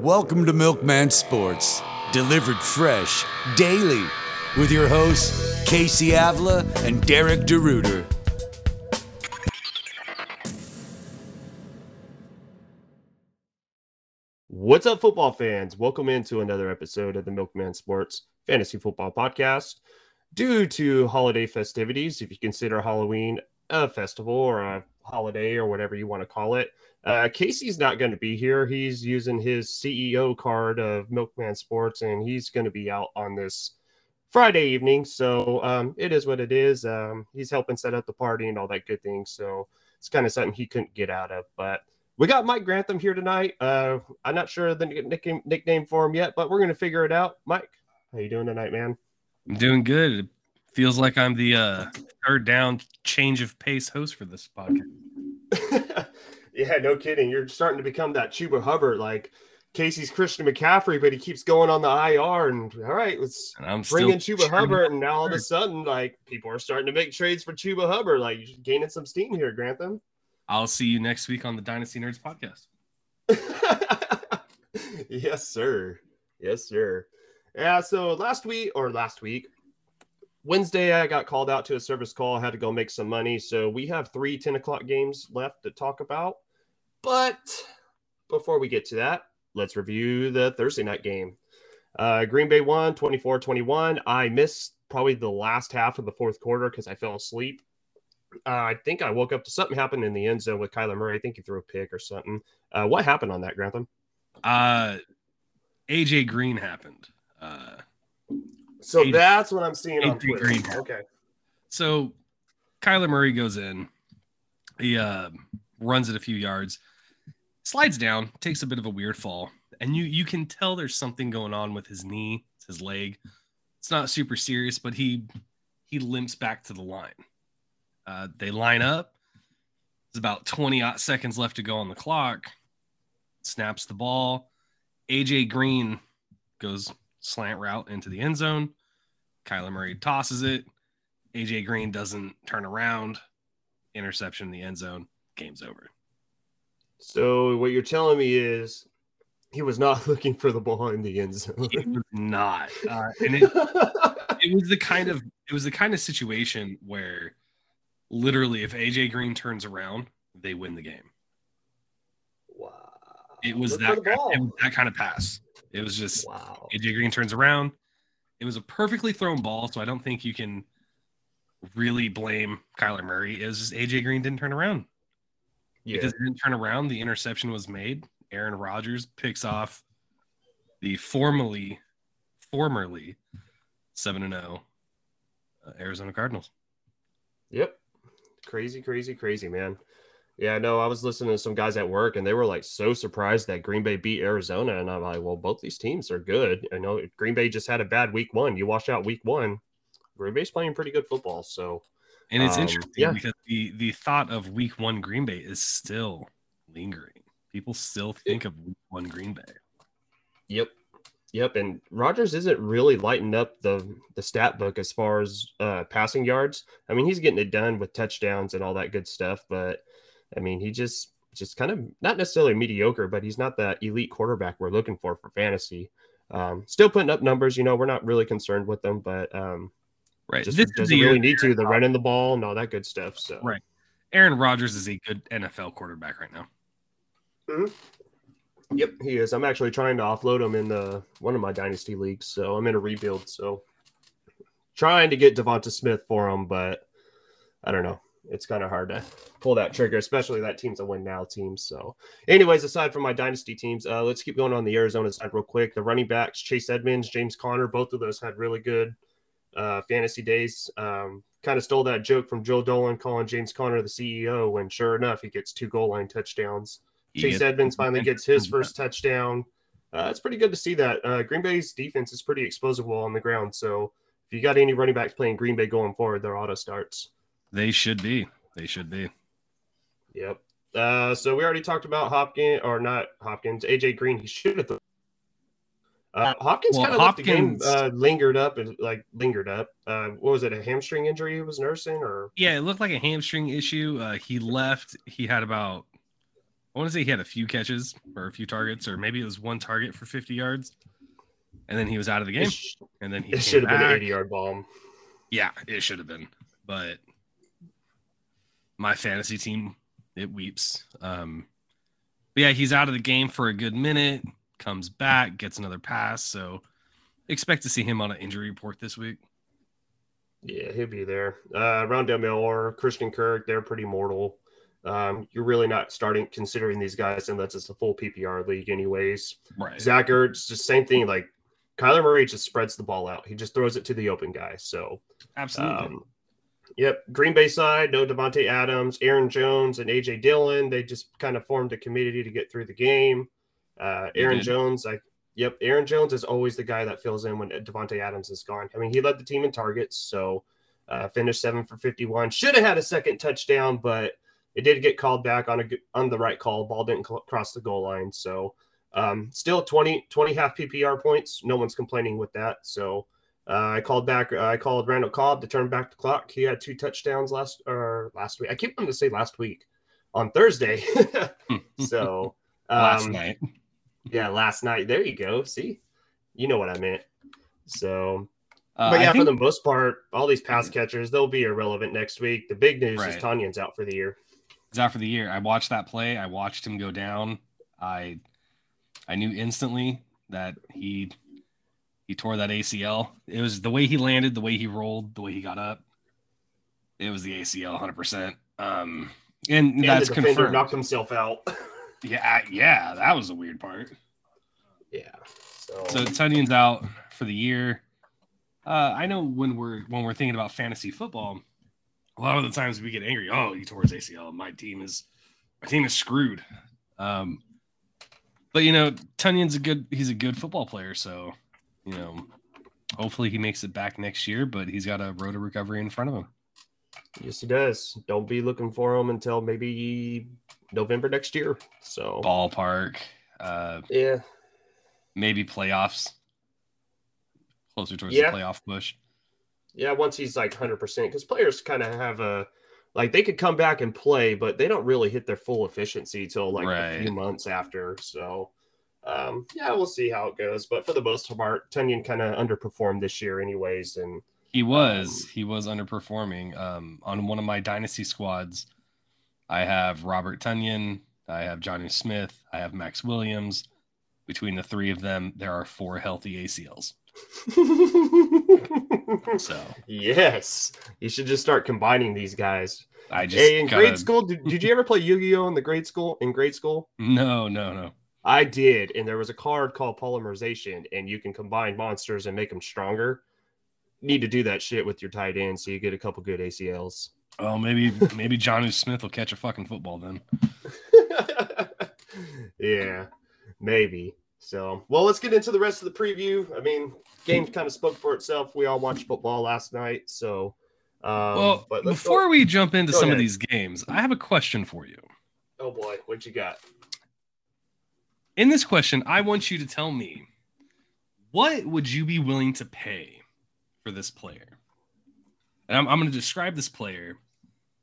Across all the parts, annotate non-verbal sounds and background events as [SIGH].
Welcome to Milkman Sports, delivered fresh daily with your hosts Casey Avila and Derek DeRuiter. What's up, football fans? Welcome into another episode of the Milkman Sports Fantasy Football Podcast. Due to holiday festivities, if you consider Halloween a festival or a holiday or whatever you want to call it, uh, Casey's not going to be here. He's using his CEO card of Milkman Sports, and he's going to be out on this Friday evening. So um, it is what it is. Um, he's helping set up the party and all that good thing. So it's kind of something he couldn't get out of. But we got Mike Grantham here tonight. Uh, I'm not sure the nickname, nickname for him yet, but we're going to figure it out. Mike, how you doing tonight, man? I'm doing good. It feels like I'm the uh, third down change of pace host for this podcast. [LAUGHS] yeah, no kidding. You're starting to become that Chuba Hubbard, like Casey's Christian McCaffrey, but he keeps going on the IR. And all right, let's I'm bring in Chuba Hubbard. And now all of a sudden, like people are starting to make trades for Chuba Hubbard. Like you're gaining some steam here, Grantham. I'll see you next week on the Dynasty Nerds podcast. [LAUGHS] yes, sir. Yes, sir. Yeah. So last week or last week, Wednesday, I got called out to a service call. I had to go make some money. So we have three 10 o'clock games left to talk about. But before we get to that, let's review the Thursday night game. Uh, Green Bay won 24 21. I missed probably the last half of the fourth quarter because I fell asleep. Uh, I think I woke up to something happened in the end zone with Kyler Murray. I think he threw a pick or something. Uh, what happened on that, Grantham? Uh, AJ Green happened. Uh, so AJ, that's what I'm seeing AJ on Twitter. Green okay. So Kyler Murray goes in. He uh, runs it a few yards, slides down, takes a bit of a weird fall, and you you can tell there's something going on with his knee, his leg. It's not super serious, but he he limps back to the line. Uh, they line up. There's about 20 seconds left to go on the clock. Snaps the ball. AJ Green goes slant route into the end zone. Kyler Murray tosses it. AJ Green doesn't turn around. Interception in the end zone. Game's over. So what you're telling me is he was not [LAUGHS] looking for the ball in the end zone. He was not. Uh, and it, [LAUGHS] it was the kind of it was the kind of situation where literally if AJ Green turns around, they win the game. Wow. It was that kind, it was that kind of pass. It was just wow. AJ Green turns around. It was a perfectly thrown ball, so I don't think you can really blame Kyler Murray. It was just AJ Green didn't turn around. Yeah. Because didn't turn around, the interception was made. Aaron Rodgers picks off the formerly formerly 7 and 0 uh, Arizona Cardinals. Yep crazy, crazy, crazy, man. Yeah, no, I was listening to some guys at work and they were like so surprised that Green Bay beat Arizona. And I'm like, well, both these teams are good. I know Green Bay just had a bad week one. You wash out week one, Green Bay's playing pretty good football. So, and it's um, interesting yeah. because the, the thought of week one Green Bay is still lingering. People still think of week one Green Bay. Yep. Yep, and Rodgers isn't really lighting up the the stat book as far as uh, passing yards. I mean, he's getting it done with touchdowns and all that good stuff, but I mean, he just just kind of not necessarily mediocre, but he's not that elite quarterback we're looking for for fantasy. Um, still putting up numbers, you know, we're not really concerned with them, but um, right, just this doesn't really need to. The running the ball and all that good stuff. So right, Aaron Rodgers is a good NFL quarterback right now. Mm-hmm. Yep, he is. I'm actually trying to offload him in the one of my dynasty leagues, so I'm in a rebuild. So trying to get Devonta Smith for him, but I don't know. It's kind of hard to pull that trigger, especially that team's a win now team. So, anyways, aside from my dynasty teams, uh, let's keep going on the Arizona side real quick. The running backs, Chase Edmonds, James Conner, both of those had really good uh, fantasy days. Um, kind of stole that joke from Joe Dolan calling James Conner the CEO, when sure enough, he gets two goal line touchdowns. Chase Edmonds finally gets his [LAUGHS] first touchdown. Uh, it's pretty good to see that. Uh, Green Bay's defense is pretty explosive on the ground. So if you got any running backs playing Green Bay going forward, they're auto starts. They should be. They should be. Yep. Uh, so we already talked about Hopkins or not Hopkins, AJ Green. He should have. Uh, Hopkins well, kind of Hopkins, the game uh, lingered up and like lingered up. Uh, what was it? A hamstring injury he was nursing, or yeah, it looked like a hamstring issue. Uh, he left. He had about I want to say he had a few catches or a few targets, or maybe it was one target for 50 yards, and then he was out of the game. Sh- And then he it should have been an 80 yard bomb. Yeah, it should have been, but my fantasy team it weeps. Um, but yeah, he's out of the game for a good minute, comes back, gets another pass. So expect to see him on an injury report this week. Yeah, he'll be there. Uh, Rondell Miller, Christian Kirk, they're pretty mortal. Um, you're really not starting considering these guys unless it's a full PPR league, anyways. Right. Zach Ertz, just same thing. Like Kyler Murray just spreads the ball out. He just throws it to the open guy. So, Absolutely. um, yep. Green Bay side, no Davante Adams, Aaron Jones, and AJ Dillon. They just kind of formed a committee to get through the game. Uh, Aaron. Jones, like, yep. Aaron Jones is always the guy that fills in when Davante Adams is gone. I mean, he led the team in targets, so uh, finished seven for 51. Should have had a second touchdown, but it did get called back on a on the right call. Ball didn't cl- cross the goal line, so um, still 20 20 half PPR points. No one's complaining with that. So uh, I called back. Uh, I called Randall Cobb to turn back the clock. He had two touchdowns last or last week. I keep wanting to say last week on Thursday. [LAUGHS] [LAUGHS] so Last um, night. Yeah, last night. There you go. See, you know what I meant. So Uh, but yeah, think- for the most part, all these pass catchers, they'll be irrelevant next week. The big news is Right. Tonyan's out for the year. He's out for the year. I watched that play. I watched him go down. I I knew instantly that he he tore that ACL. It was the way he landed, the way he rolled, the way he got up. It was the ACL 100%. Um and, And that's the defender confirmed. knocked himself out. [LAUGHS] Yeah, yeah, that was the weird part. yeah. So, So Tonyan's out for the year. Uh, I know when we're when we're thinking about fantasy football, a lot of the times we get angry. Oh, he tore his ACL. My team is my team is screwed. Um, but you know, Tonyan's a good he's a good football player, so you know, hopefully he makes it back next year. But he's got a road to recovery in front of him. yes, he does. Don't be looking for him until maybe November next year. So Ballpark, uh, yeah, maybe playoffs, closer towards Yeah. the playoff push. yeah. Once he's like hundred percent, because players kind of have a like they could come back and play, but they don't really hit their full efficiency till like a few months after. So. Um, yeah, we'll see how it goes. But for the most part, Tonyan kind of underperformed this year, anyways. And He was. Um, he was underperforming. Um, on one of my dynasty squads, I have Robert Tonyan, I have Jonnu Smith, I have Max Williams. Between the three of them, there are four healthy ACLs. [LAUGHS] So yes, you should just start combining these guys. I just Hey, in gotta- grade school, did, did you ever play Yu-Gi-Oh in the grade school? In grade school, No, no, no. I did, and there was a card called polymerization, and you can combine monsters and make them stronger. Need to do that shit with your tight end, so you get a couple good ACLs. Oh, maybe maybe Jonnu Smith will catch a fucking football then. [LAUGHS] yeah, maybe. So, well, let's get into the rest of the preview. I mean, game kind of spoke for itself. We all watched football last night, so. Um, well, but before go- we jump into Go some of these games, I have a question for you. oh boy, what you got? In this question, I want you to tell me what would you be willing to pay for this player? And I'm, I'm going to describe this player,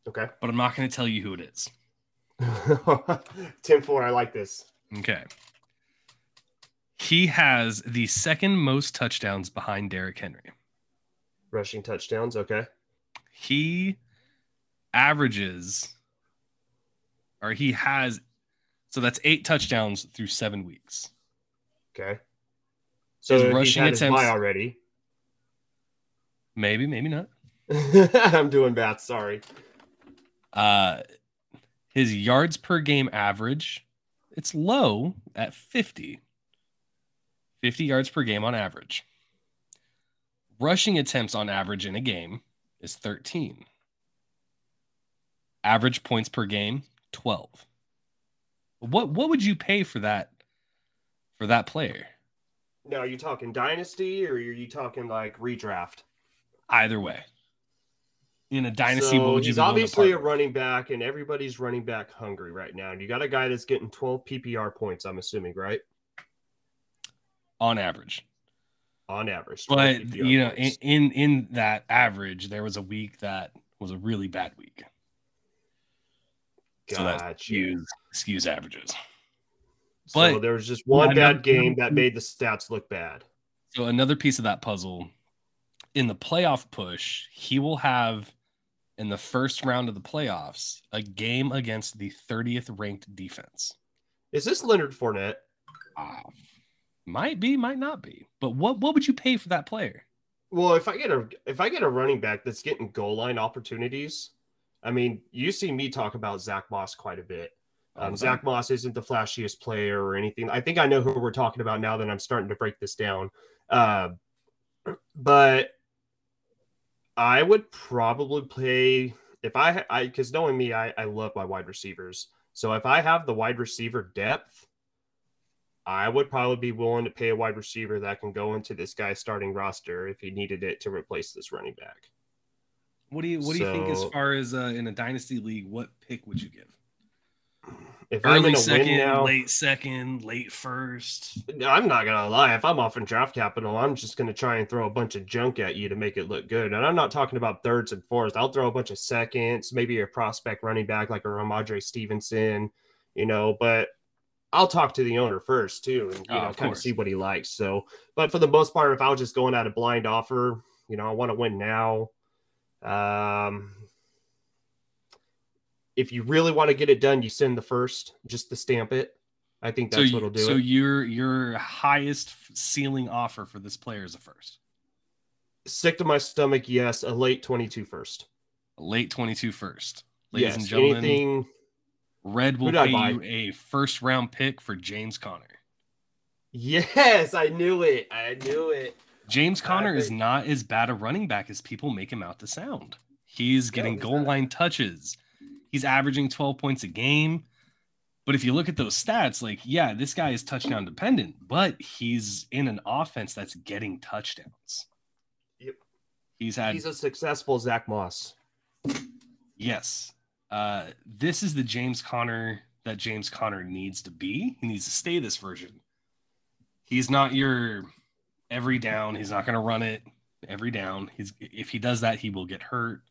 Okay. but I'm not going to tell you who it is. [LAUGHS] 10 4, I like this. Okay. He has the second most touchdowns behind Derrick Henry. Rushing touchdowns, okay. He averages, or he has, so that's eight touchdowns through seven weeks. Okay. So His he's rushing his attempts- already. Maybe, maybe not. [LAUGHS] I'm doing bad. sorry. Uh, his yards per game average, it's low at 50. 50 yards per game on average. Rushing attempts on average in a game is 13. Average points per game, 12. What what would you pay for that for that player? Now, are you talking dynasty or are you talking like redraft? Either way. In a dynasty, so what would you he's obviously a running back, and everybody's running back hungry right now. And you got a guy that's getting 12 PPR points, I'm assuming, right? on average? On average. But you know, in, in in that average, there was a week that was a really bad week. So that Gotcha. skews, skews averages. so there was just one bad game that made the stats look bad. So another piece of that puzzle in the playoff push, he will have in the first round of the playoffs a game against the 30th ranked defense. Is this Leonard Fournette? Ah, might be, might not be. But what what would you pay for that player? Well, if I get a if I get a running back that's getting goal line opportunities, I mean, you see me talk about Zach Moss quite a bit. Um, the Zach. Moss isn't the flashiest player or anything. I think I know who we're talking about now that I'm starting to break this down. Uh, but I would probably play if I I because knowing me, I, I love my wide receivers. So if I have the wide receiver depth, I would probably be willing to pay a wide receiver that can go into this guy's starting roster if he needed it to replace this running back. What do you what do you think as far as uh, in a dynasty league? What pick would you give? If I'm Early in a second, win now, late second, late first. I'm not gonna lie. If I'm off in draft capital, I'm just gonna try and throw a bunch of junk at you to make it look good. And I'm not talking about thirds and fourths. I'll throw a bunch of seconds, maybe a prospect running back like a Rhamondre Stevenson, you know. But I'll talk to the owner first too, and you Oh, know, of kind of see what he likes. So, but for the most part, if I was just going at a blind offer, you know, I want to win now. Um, if you really want to get it done, you send the first just to stamp it. I think that's so what'll do it. so it. your your highest ceiling offer for this player is a first. sick to my stomach. Yes, a late 22 first. A late 22 first. Ladies yes, and gentlemen, anything. Red will pay buy? you a first round pick for James Conner. Yes, I knew it. I knew it. James Conner is not as bad a running back as people make him out to sound. He's getting he's goal not. line touches. He's averaging 12 points a game. But if you look at those stats, like, yeah, this guy is touchdown dependent, but he's in an offense that's getting touchdowns. Yep. He's had He's a successful Zach Moss. Yes. Uh, this is the James Conner that James Conner needs to be. He needs to stay this version. He's not your every down. He's not going to run it every down. He's if he does that, he will get hurt.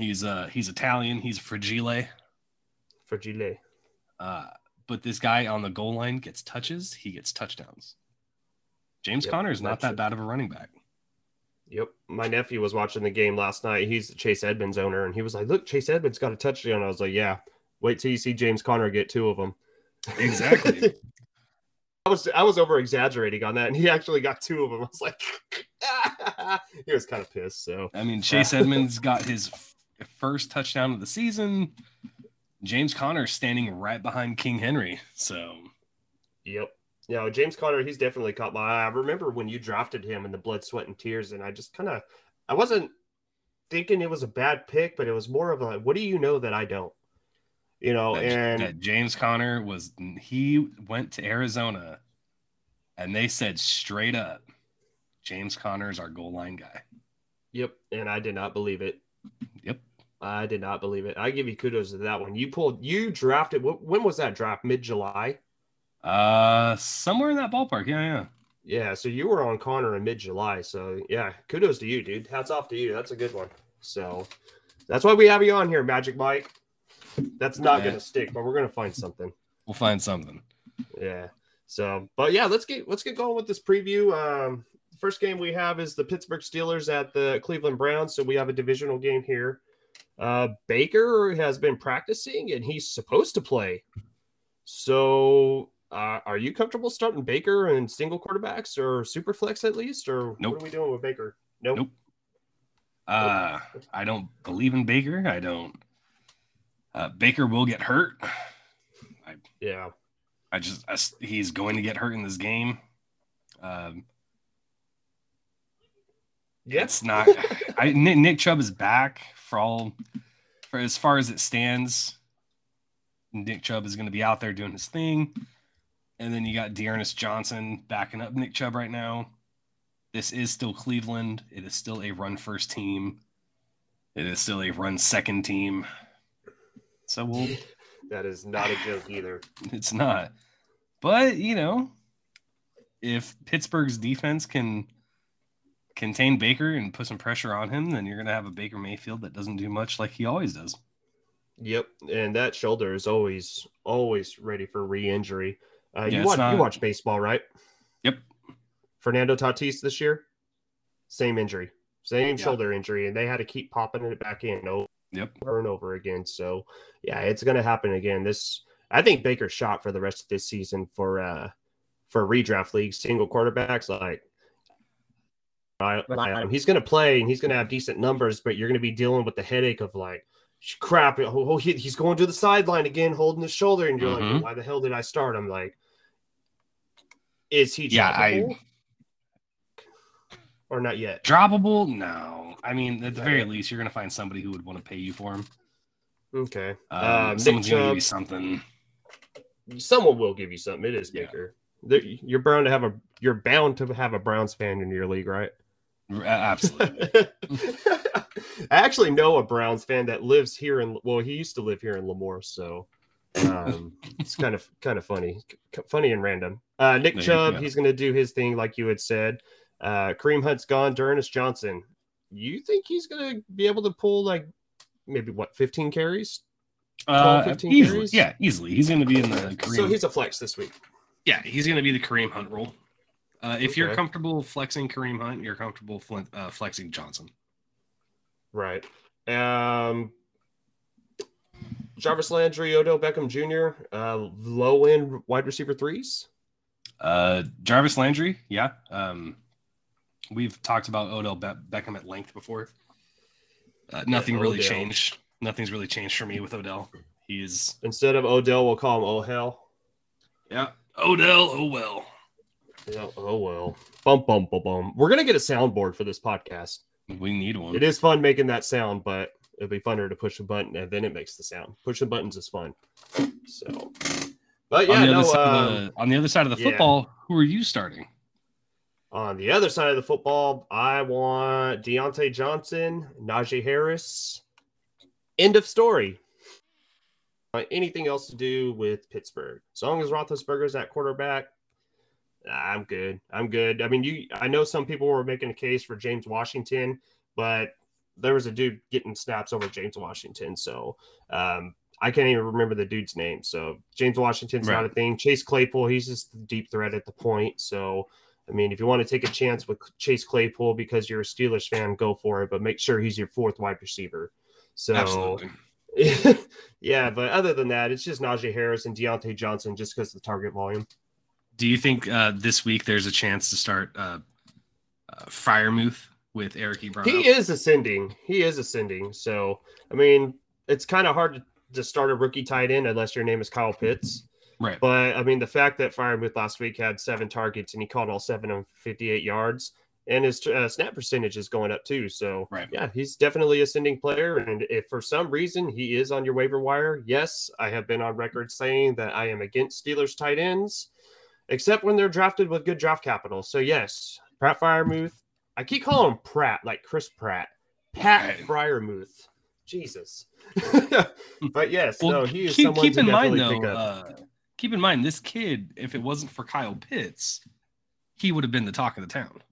He's uh he's Italian. He's fragile. for Gile. Uh, but this guy on the goal line gets touches. He gets touchdowns. James Yep, Conner is not that bad of a running back. Yep. My nephew was watching the game last night. He's the Chase Edmonds owner, and he was like, "Look, Chase Edmonds got a touchdown." I was like, "Yeah, wait till you see James Conner get two of them." Exactly. [LAUGHS] I was I was over exaggerating on that, and he actually got two of them. I was like, [LAUGHS] he was kind of pissed. So I mean, Chase [LAUGHS] Edmonds got his first touchdown of the season. James Conner standing right behind King Henry. So Yep. Yeah, James Conner, he's definitely caught my eye. I remember when you drafted him in the blood, sweat, and tears, and I just kind of, I wasn't thinking it was a bad pick, but it was more of a, what do you know that I don't? You know, that, and that James Conner was he went to Arizona and they said straight up, James Conner is our goal line guy. yep, and I did not believe it. I did not believe it. I give you kudos to that one. You pulled, you drafted. When was that draft? Mid July. Uh somewhere in that ballpark. Yeah, yeah. Yeah, so you were on Conner in mid July. So yeah, kudos to you, dude. Hats off to you. That's a good one. So that's why we have you on here, Magic Mike. That's not Yeah. gonna stick, but we're gonna find something. We'll find something. Yeah. So, but yeah, let's get let's get going with this preview. Um, first game we have is the Pittsburgh Steelers at the Cleveland Browns. So we have a divisional game here. Uh, Baker has been practicing and he's supposed to play. So, uh, are you comfortable starting Baker and single quarterbacks or super flex at least, or Nope. what are we doing with Baker? Nope. Nope. Uh I don't believe in Baker. I don't uh Baker will get hurt. Yeah. I just I he's going to get hurt in this game. Um, it's not. I Nick, Nick Chubb is back for all for as far as it stands. Nick Chubb is going to be out there doing his thing, and then you got D'Ernest Johnson backing up Nick Chubb right now. This is still Cleveland. It is still a run first team. It is still a run second team. So we'll that is not a joke either. [SIGHS] it's not. But, you know, if Pittsburgh's defense can contain Baker and put some pressure on him, then you're going to have a Baker Mayfield that doesn't do much like he always does. Yep, and that shoulder is always always ready for re-injury. Uh, Yeah, you watch not- you watch baseball, right? Yep. Fernando Tatis this year, same injury, same Yeah. shoulder injury, and they had to keep popping it back in over Yep. and over again. So yeah, it's going to happen again. This I think Baker's shot for the rest of this season for uh for redraft leagues, single quarterbacks like. I, I- he's going to play and he's going to have decent numbers, but you're going to be dealing with the headache of like, crap, oh, oh, he, he's going to the sideline again, holding his shoulder, and you're like, Mhm. why the hell did I start? I'm like, is he Yeah, I- or not yet? Droppable? No. I mean, at the very least, you're going to find somebody who would want to pay you for him. Okay, Um, Um, someone's going to give you something. someone will give you something. It is Yeah. Baker. You're bound to have a you're bound to have a Browns fan in your league, right? R- Absolutely. [LAUGHS] I actually know a Browns fan that lives here in well, he used to live here in Lemoore, so um, it's kind of kind of funny, C- funny and random. Uh, Nick There Chubb, go. he's going to do his thing, like you had said. Uh, Kareem Hunt's gone. D'Ernest Johnson, you think he's going to be able to pull like maybe what 15 carries? Uh, 15 easily. carries? Yeah, easily. He's going to be in the Kareem. So he's a flex this week. yeah, he's going to be the Kareem Hunt role. Uh, if you're comfortable flexing Kareem Hunt, you're comfortable fl- uh, flexing Johnson. Right. Um, Jarvis Landry, Odell Beckham Jr., uh, low end wide receiver threes. Uh, Jarvis Landry, yeah. Um, we've talked about Odell Be- Beckham at length before. Uh, nothing really Odell. changed. Nothing's really changed for me with Odell. He's Instead of Odell, we'll call him Oh Hell. yeah, Odell. Oh well. Yeah, oh well. Bum bum bum bum. We're gonna get a soundboard for this podcast. We need one. It is fun making that sound, but it'll be funner to push a button and then it makes the sound. Pushing buttons is fun. So, but yeah, on, the no. other side um, of the, on the other side of the yeah. football, who are you starting? On the other side of the football, I want Diontae Johnson, Najee Harris. End of story. Uh, anything else to do with Pittsburgh? As long as Roethlisberger's at quarterback, I'm good. I'm good. I mean, you. I know some people were making a case for James Washington, but there was a dude getting snaps over James Washington, so um, I can't even remember the dude's name. So James Washington's not a thing. Chase Claypool, he's just the deep threat at the point. So I mean, if you want to take a chance with Chase Claypool because you're a Steelers fan, go for it, but make sure he's your fourth wide receiver. So Absolutely. [LAUGHS] yeah, but other than that, it's just Najee Harris and Diontae Johnson just because of the target volume. Do you think uh, this week there's a chance to start uh, uh, Freiermuth with Eric Ebron? He is ascending. He is ascending. So I mean, it's kind of hard to, to start a rookie tight end unless your name is Kyle Pitts. right. But I mean, the fact that Freiermuth last week had seven targets and he caught all seven of 58 yards, and his uh, snap percentage is going up too. So, Right. yeah, he's definitely ascending player. And if for some reason he is on your waiver wire, yes, I have been on record saying that I am against Steelers tight ends, except when they're drafted with good draft capital. So, yes, Pratt Freiermuth. I keep calling him Pratt, like Chris Pratt. Pat. Freiermuth. Jesus. [LAUGHS] but yes, Well, no, he is keep, someone keep to in mind though. pick up. Uh, keep in mind this kid. If it wasn't for Kyle Pitts, he would have been the talk of the town.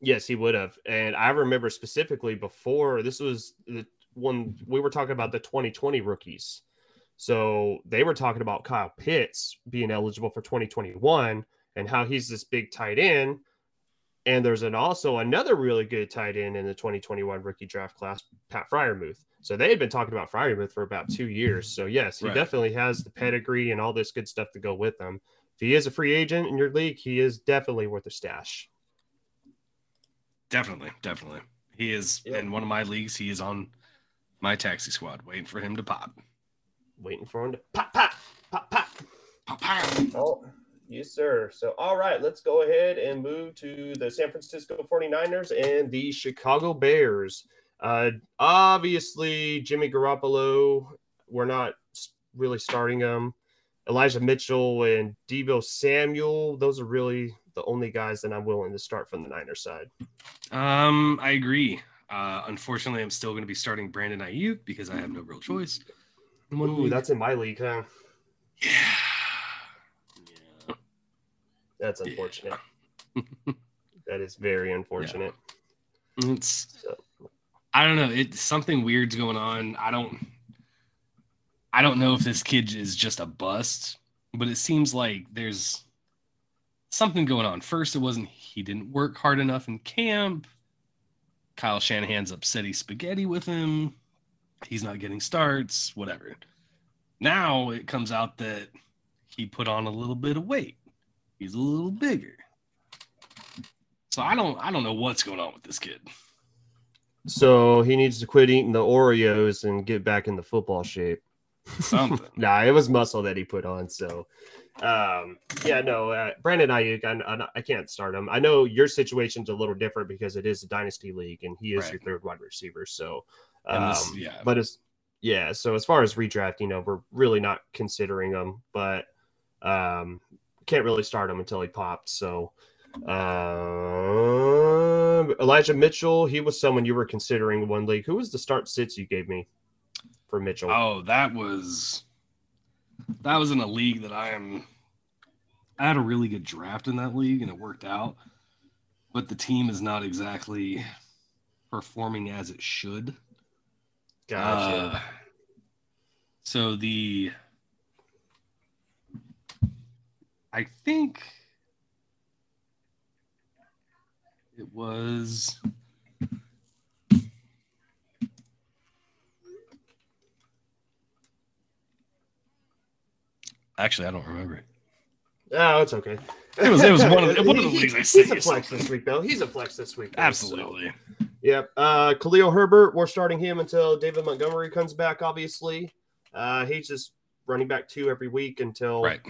Yes, he would have. And I remember specifically before this was the when we were talking about the 2020 rookies. So they were talking about Kyle Pitts being eligible for 2021 and how he's this big tight end. And there's an also another really good tight end in the 2021 rookie draft class, Pat Freiermuth. So they had been talking about Freiermuth for about two years. So yes, he Right. definitely has the pedigree and all this good stuff to go with him. If he is a free agent in your league, he is definitely worth a stash. Definitely, definitely. He is Yeah. in one of my leagues. He is on my taxi squad, waiting for him to pop. Waiting for him to pop, pop, pop, pop. Pop, pop. Oh, yes, sir. So, all right, let's go ahead and move to the San Francisco 49ers and the Chicago Bears. Uh, obviously, Jimmy Garoppolo, we're not really starting him. Elijah Mitchell and Deebo Samuel, those are really the only guys that I'm willing to start from the Niners side. Um, I agree. Uh, unfortunately, I'm still going to be starting Brandon Aiyuk because I have no real choice. One Ooh, league. that's in my league, huh? yeah. Yeah. That's unfortunate. that is very unfortunate. It's So, I don't know. It's something weird's going on. I don't. I don't know if this kid is just a bust, but it seems like there's something going on. First, it wasn't he didn't work hard enough in camp. Kyle Shanahan's upsetty spaghetti with him. He's not getting starts, whatever. Now it comes out that he put on a little bit of weight. He's a little bigger. So I don't I don't know what's going on with this kid. So he needs to quit eating the Oreos and get back in the football shape. Something. [LAUGHS] nah, it was muscle that he put on. So, um, yeah, no, uh, Brandon Aiyuk, I, I, I can't start him. I know your situation's a little different because it is a dynasty league and he is Right. your third wide receiver. So, Um, yeah. but it's yeah. So as far as redraft, you know, we're really not considering him, but um, can't really start him until he popped. So, um, Elijah Mitchell, he was someone you were considering one league. Who was the start sits you gave me for Mitchell? Oh, that was that was in a league that I am. I had a really good draft in that league, and it worked out. But the team is not exactly performing as it should. Gotcha. Uh, so the I think it was Actually, I don't remember. oh, it's okay. It was- it was one of the- [LAUGHS] one of the leagues I He's a flex this week, though. He's a flex this week. though, so- Absolutely. Yep. Uh, Khalil Herbert, we're starting him until David Montgomery comes back. Obviously, uh, he's just running back two every week until Right.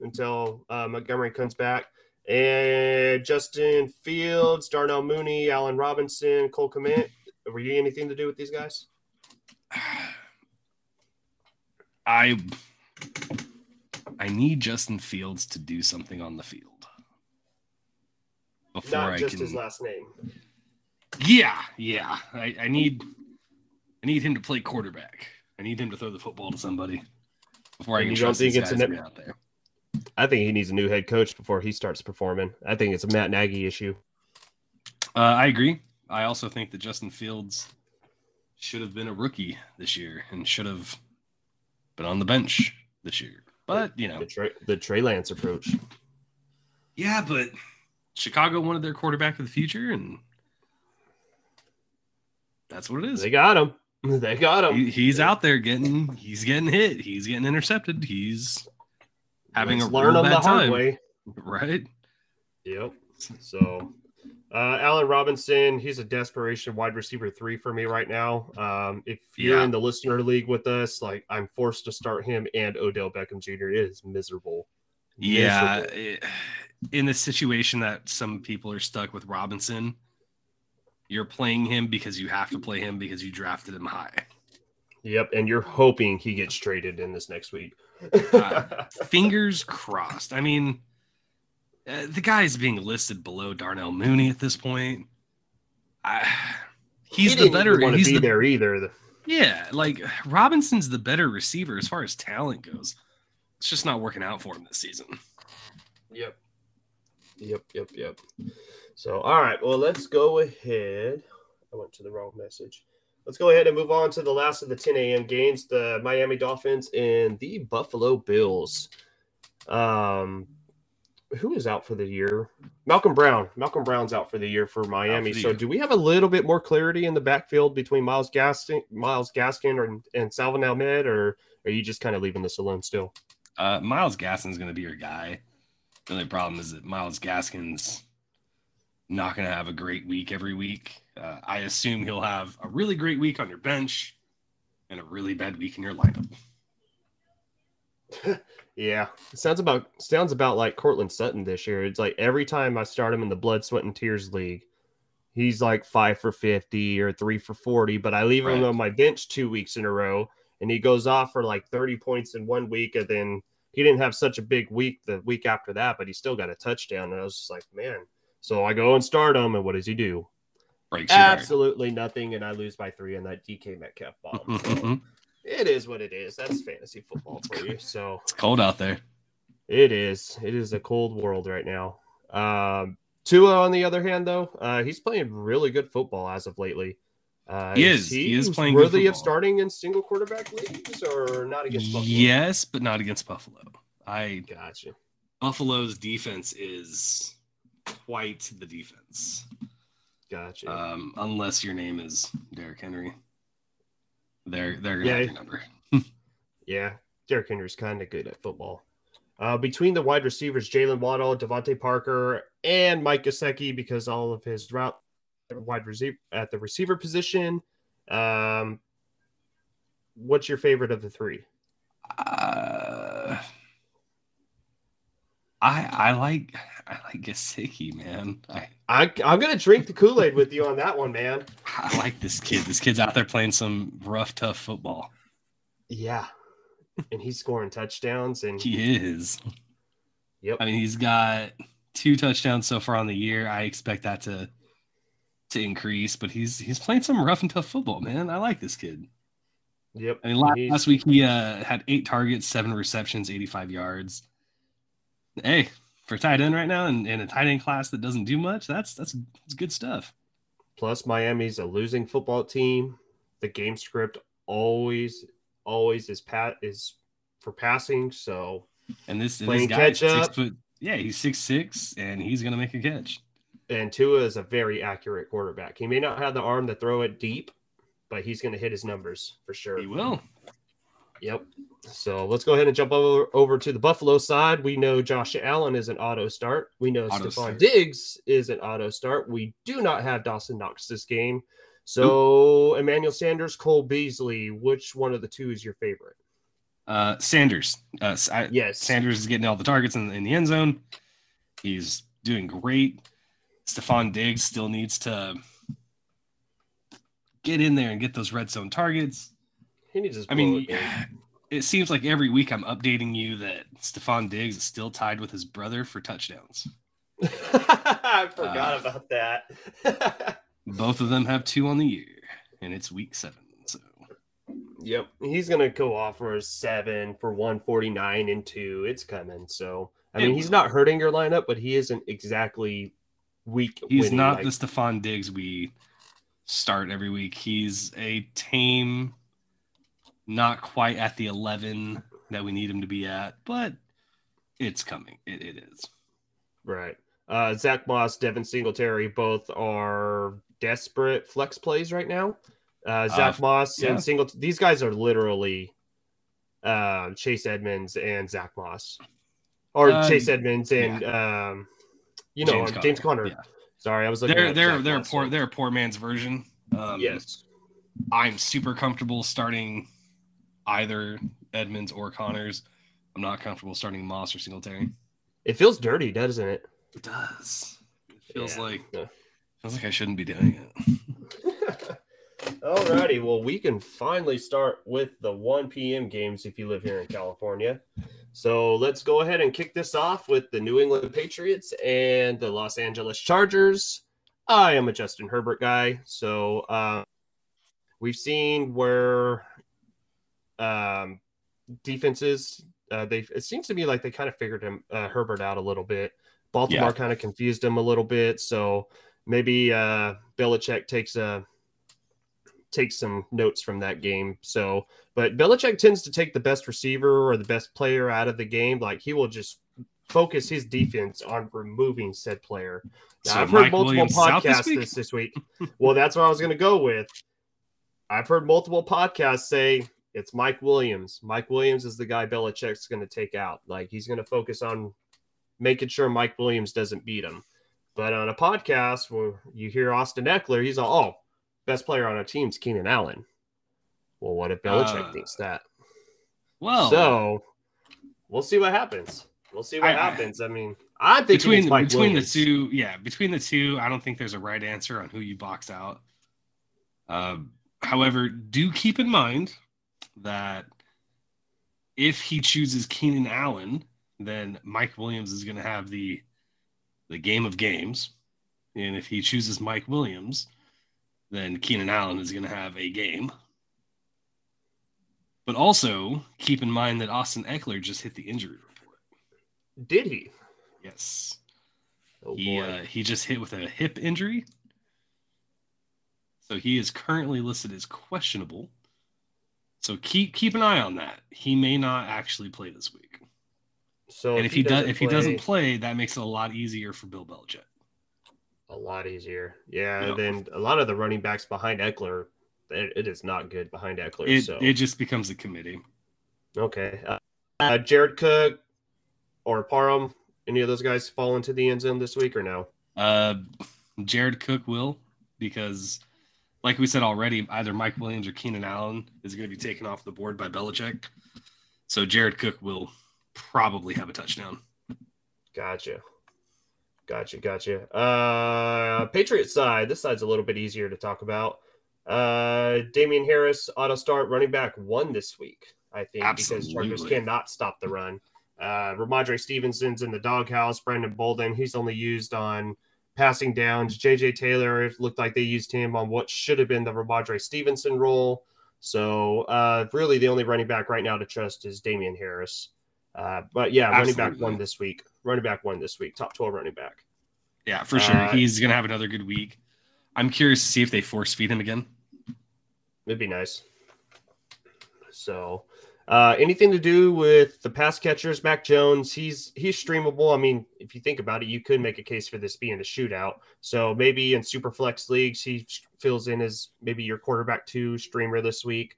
until uh, Montgomery comes back. And Justin Fields, Darnell Mooney, Allen Robinson, Cole Kmet. Were you anything to do with these guys? I I need Justin Fields to do something on the field before Not I just can. his last name. Yeah, yeah. I, I need I need him to play quarterback. I need him to throw the football to somebody before I can trust these guys a to be out there. I think he needs a new head coach before he starts performing. I think it's a Matt Nagy issue. Uh, I agree. I also think that Justin Fields should have been a rookie this year and should have been on the bench this year. But you know, The Trey, the Trey Lance approach. yeah, but Chicago wanted their quarterback of the future, and that's what it is. They got him. [LAUGHS] They got him. He, he's out there getting he's getting hit. He's getting intercepted. He's having Let's a learn real bad the hard time. way. right. Yep. So, uh, Allen Robinson, he's a desperation wide receiver three for me right now. Um, if you're Yeah. in the listener league with us, like I'm forced to start him and Odell Beckham Jr. It is miserable. Yeah, Miserable. it- in the situation that some people are stuck with Robinson, you're playing him because you have to play him because you drafted him high. Yep. And you're hoping he gets traded in this next week. Uh, [LAUGHS] Fingers crossed. I mean, uh, the guy's being listed below Darnell Mooney at this point. I, he's He the better. want to He's be the there either. Yeah, like Robinson's the better receiver as far as talent goes. It's just not working out for him this season. Yep. Yep. Yep. Yep. So, all right. Well, let's go ahead. I went to the wrong message. Let's go ahead and move on to the last of the 10 a.m. games the Miami Dolphins and the Buffalo Bills. Um, who is out for the year? Malcolm Brown. Malcolm Brown's out for the year for Miami. so, do we have a little bit more clarity in the backfield between Myles Gaskin, Myles Gaskin, or, and Salvon Ahmed, or are you just kind of leaving this alone still? Uh, Myles Gaskin's is going to be your guy. The only problem is that Myles Gaskin's not going to have a great week every week. Uh, I assume he'll have a really great week on your bench and a really bad week in your lineup. [LAUGHS] Yeah, it sounds about sounds about like Courtland Sutton this year. It's like every time I start him in the blood, sweat, and tears league, he's like five for fifty or three for forty. But I leave him on my bench two weeks in a row, and he goes off for like thirty points in one week, and then he didn't have such a big week the week after that, but he still got a touchdown. And I was just like, man. So I go and start him, and what does he do? Breaks. Absolutely nothing, and I lose by three on that DK Metcalf bomb. So [LAUGHS] it is what it is. That's fantasy football for you. So it's cold out there. it is. It is a cold world right now. Um, Tua, on the other hand, though, uh, he's playing really good football as of lately. Uh, He is. He is playing good worthy of starting in single quarterback leagues or not against Buffalo. Yes, but not against Buffalo. I Gotcha. Buffalo's defense is quite the defense. Gotcha. Um, unless your name is Derrick Henry. They're they're gonna Yeah. have your number. [LAUGHS] Yeah, Derrick Henry's kind of good at football. Uh, between the wide receivers, Jaylen Waddle, DeVante Parker, and Mike Gesicki, because all of his route wide receiver at the receiver position. Um, what's your favorite of the three? Uh, I I like I like Gesicki, man. I I, I'm gonna drink the Kool Aid with you on that one, man. I like this kid. This kid's out there playing some rough, tough football. Yeah, and he's scoring touchdowns, and He is. yep, I mean, he's got two touchdowns so far on the year. I expect that to to increase, but he's he's playing some rough and tough football, man. I like this kid. yep. I mean, last, last week he uh, had eight targets, seven receptions, 85 yards. Hey, for tight end right now and in a tight end class that doesn't do much, that's that's, that's good stuff. Plus, Miami's a losing football team. The game script always, always is pat is for passing. So And this, this Playing guy, catch six up. foot, yeah, he's six six, and he's gonna make a catch. and Tua is a very accurate quarterback. He may not have the arm to throw it deep, but he's going to hit his numbers for sure. He will. Yep. So let's go ahead and jump over, over to the Buffalo side. We know Josh Allen is an auto start. We know Auto Stefon start. Diggs is an auto start. We do not have Dawson Knox this game. So Emmanuel Sanders, Cole Beasley, which one of the two is your favorite? Uh, Sanders. Uh, I- Yes. Sanders is getting all the targets in, in the end zone. He's doing great. Stefon Diggs still needs to get in there and get those red zone targets. He needs his I mean, [SIGHS] it seems like every week I'm updating you that Stefon Diggs is still tied with his brother for touchdowns. [LAUGHS] I forgot Uh, about that. [LAUGHS] Both of them have two on the year, and it's week seven. So Yep, he's gonna go off for a seven for one forty nine and two. It's coming. So I mean, he's not hurting your lineup, but he isn't exactly weak. he's not like- the Stefon Diggs we start every week. He's a tame, not quite at the 11 that we need him to be at, but it's coming. It, it is. right. Uh, Zach Moss, Devin Singletary, both are desperate flex plays right now. Uh, Zach Uh, Moss yeah. and Single. These guys are literally uh, Chase Edmonds and Zach Moss, or Uh, Chase Edmonds and um, you know James James, Conner, yeah. Sorry, I was looking. They're at they're Zach they're a Moss, poor so- they're a poor man's version. Um, yes. I'm super comfortable starting either Edmonds or Conners. I'm not comfortable starting Moss or Singletary. It feels dirty, doesn't it? It does. It feels Yeah. like Yeah. feels like I shouldn't be doing it. [LAUGHS] Alrighty, well, we can finally start with the 1 p.m. games if you live here in California. So let's go ahead and kick this off with the New England Patriots and the Los Angeles Chargers. I am a Justin Herbert guy, so uh, we've seen where um, defenses uh, they it seems to me like they kind of figured him uh, Herbert out a little bit. Baltimore Yeah. kind of confused him a little bit, so maybe uh, Belichick takes a takes some notes from that game. So, but Belichick tends to take the best receiver or the best player out of the game. Like he will just focus his defense on removing said player. Now, So I've heard Mike multiple Williams this podcasts week? this, this week. well, that's what I was going to go with. I've heard multiple podcasts say it's Mike Williams. Mike Williams is the guy Belichick's going to take out. Like he's going to focus on making sure Mike Williams doesn't beat him. But on a podcast where you hear Austin Ekeler, he's all, oh, best player on our team's Keenan Allen. Well, what if Belichick Uh, thinks that? Well, so we'll see what happens. We'll see what I- I- happens. I mean, I'm thinking between between Williams. the two, yeah, between the two, I don't think there's a right answer on who you box out. Um, however, do keep in mind that if he chooses Keenan Allen, then Mike Williams is going to have the the game of games, and if he chooses Mike Williams, then Keenan Allen is going to have a game. But also keep in mind that Austin Ekeler just hit the injury report. Did he? Yes. Oh he boy. uh, he just hit with a hip injury. So he is currently listed as questionable. So keep keep an eye on that. He may not actually play this week. So and if he, does doesn't if he doesn't play, that makes it a lot easier for Bill Belichick. a lot easier. Yeah, Yeah. then a lot of the running backs behind Ekeler, it, it is not good behind Ekeler. It so it just becomes a committee. okay, uh, uh, Jared Cook or Parham, any of those guys fall into the end zone this week or no? Uh, Jared Cook will because, like we said already, either Mike Williams or Keenan Allen is going to be taken off the board by Belichick. So Jared Cook will probably have a touchdown. Gotcha. Gotcha, gotcha. Uh Patriot side, this side's a little bit easier to talk about. Uh Damien Harris, auto start running back one this week, I think, because Chargers cannot stop the run. Uh Rhamondre Stevenson's in the doghouse, Brandon Bolden, he's only used on passing downs. JJ Taylor it looked like they used him on what should have been the Rhamondre Stevenson role. So uh really the only running back right now to trust is Damien Harris. Uh, but yeah, running back one this week. Running back one this week. Top 12 running back. Yeah, for sure. Uh, He's going to have another good week. I'm curious to see if they force feed him again. It'd be nice. So, uh, anything to do with the pass catchers? Mac Jones, he's he's streamable. I mean, if you think about it, you could make a case for this being a shootout. So maybe in super flex leagues, he fills in as maybe your quarterback two streamer this week.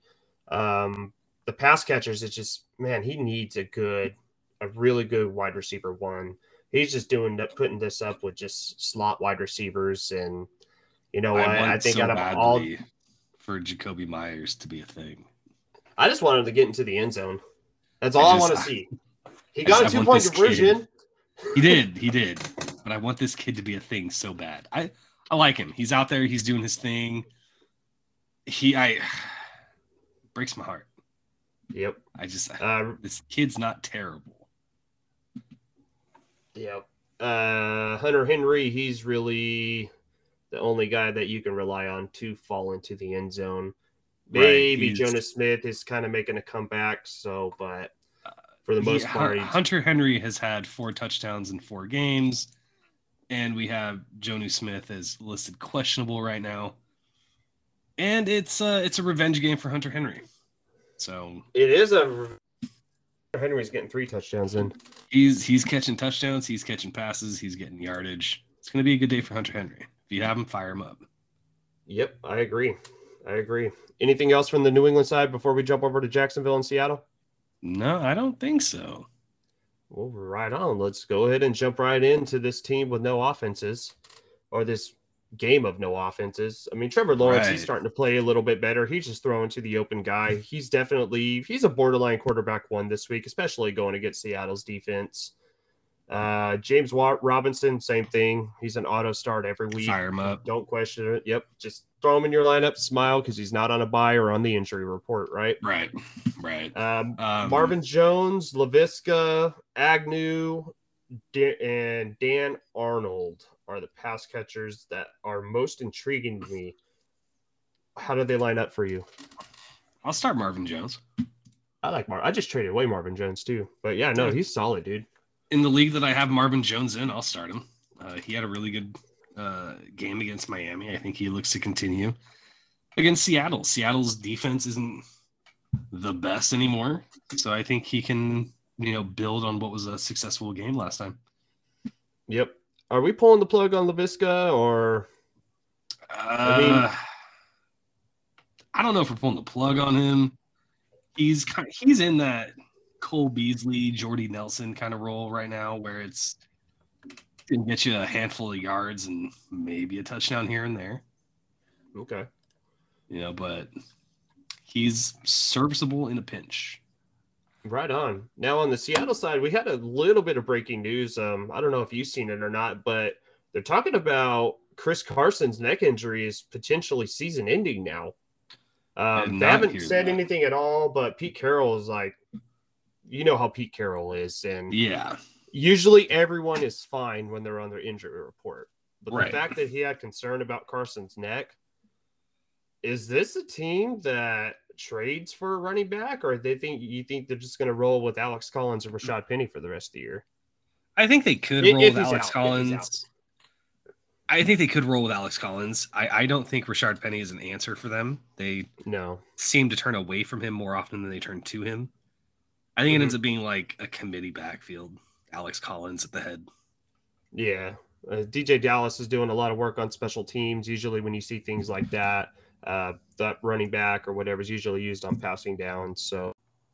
Um, the pass catchers, it's just man, he needs a good, a really good wide receiver one. He's just doing that, putting this up with just slot wide receivers, and you know what? I, want think so out of all for Jakobi Meyers to be a thing. I just want him to get into the end zone. That's all I, just- want to see. He I got a just- I two point conversion. He did, he did. But I want this kid to be a thing so bad. I I like him. He's out there. He's doing his thing. He I [SIGHS] breaks my heart. Yep. I just Uh, this kid's not terrible. yep. Uh, Hunter Henry, he's really the only guy that you can rely on to fall into the end zone. Right, Maybe he's- Jonnu Smith is kind of making a comeback. So, but for the He- most part, he's- Hunter Henry has had four touchdowns in four games, and we have Jonnu Smith as listed questionable right now. And it's uh it's a revenge game for Hunter Henry. So it is a. Hunter Henry's getting three touchdowns in. he's he's catching touchdowns, he's catching passes, he's getting yardage. It's gonna be a good day for Hunter Henry. If you have him, fire him up. Yep, I agree. I agree. Anything else from the New England side before we jump over to Jacksonville and Seattle? No, I don't think so. Well, right on. Let's go ahead and jump right into this team with no offenses, or this game of no offenses. I mean, Trevor Lawrence, he's starting to play a little bit better. He's just throwing to the open guy. He's definitely he's a borderline quarterback one this week, especially going against Seattle's defense. Uh, James Watt Robinson, same thing. He's an auto start every week. Fire him up. Don't question it. Yep, just throw him in your lineup. Smile because he's not on a buy or on the injury report, right? Right, [LAUGHS] right. Um, Um, Marvin Jones, Laviska, Agnew, and Dan Arnold are the pass catchers that are most intriguing to me. How do they line up for you? I'll start Marvin Jones. I like Mar. I just traded away Marvin Jones too, but yeah, no, he's solid, dude. in the league that I have Marvin Jones in, I'll start him. Uh, he had a really good uh, game against Miami. I think he looks to continue against Seattle. Seattle's defense isn't the best anymore, so I think he can, you know, build on what was a successful game last time. Yep. Are we pulling the plug on Laviska or Uh, mean- I don't know if we're pulling the plug on him. He's kind he's in that Cole Beasley, Jordy Nelson kind of role right now, where it's can get you a handful of yards and maybe a touchdown here and there, okay? you know, but he's serviceable in a pinch. Right on. Now on the Seattle side, we had a little bit of breaking news. Um, I don't know if you've seen it or not, but they're talking about Chris Carson's neck injury is potentially season ending now. Um, they haven't said that. anything at all, but Pete Carroll is like, you know how Pete Carroll is, and Yeah, usually everyone is fine when they're on their injury report. But Right. the fact that he had concern about Carson's neck, is this a team that trades for a running back, or they think you think they're just going to roll with Alex Collins and Rashaad Penny for the rest of the year? I think they could If- roll if with Alex out, if he's out. Collins. I think they could roll with Alex Collins. I, I don't think Rashard Penny is an answer for them. They No. seem to turn away from him more often than they turn to him. I think it ends mm-hmm. up being like a committee backfield. Alex Collins at the head. Yeah. Uh, DeeJay Dallas is doing a lot of work on special teams. Usually, when you see things like that, uh, that running back or whatever is usually used on passing down. So,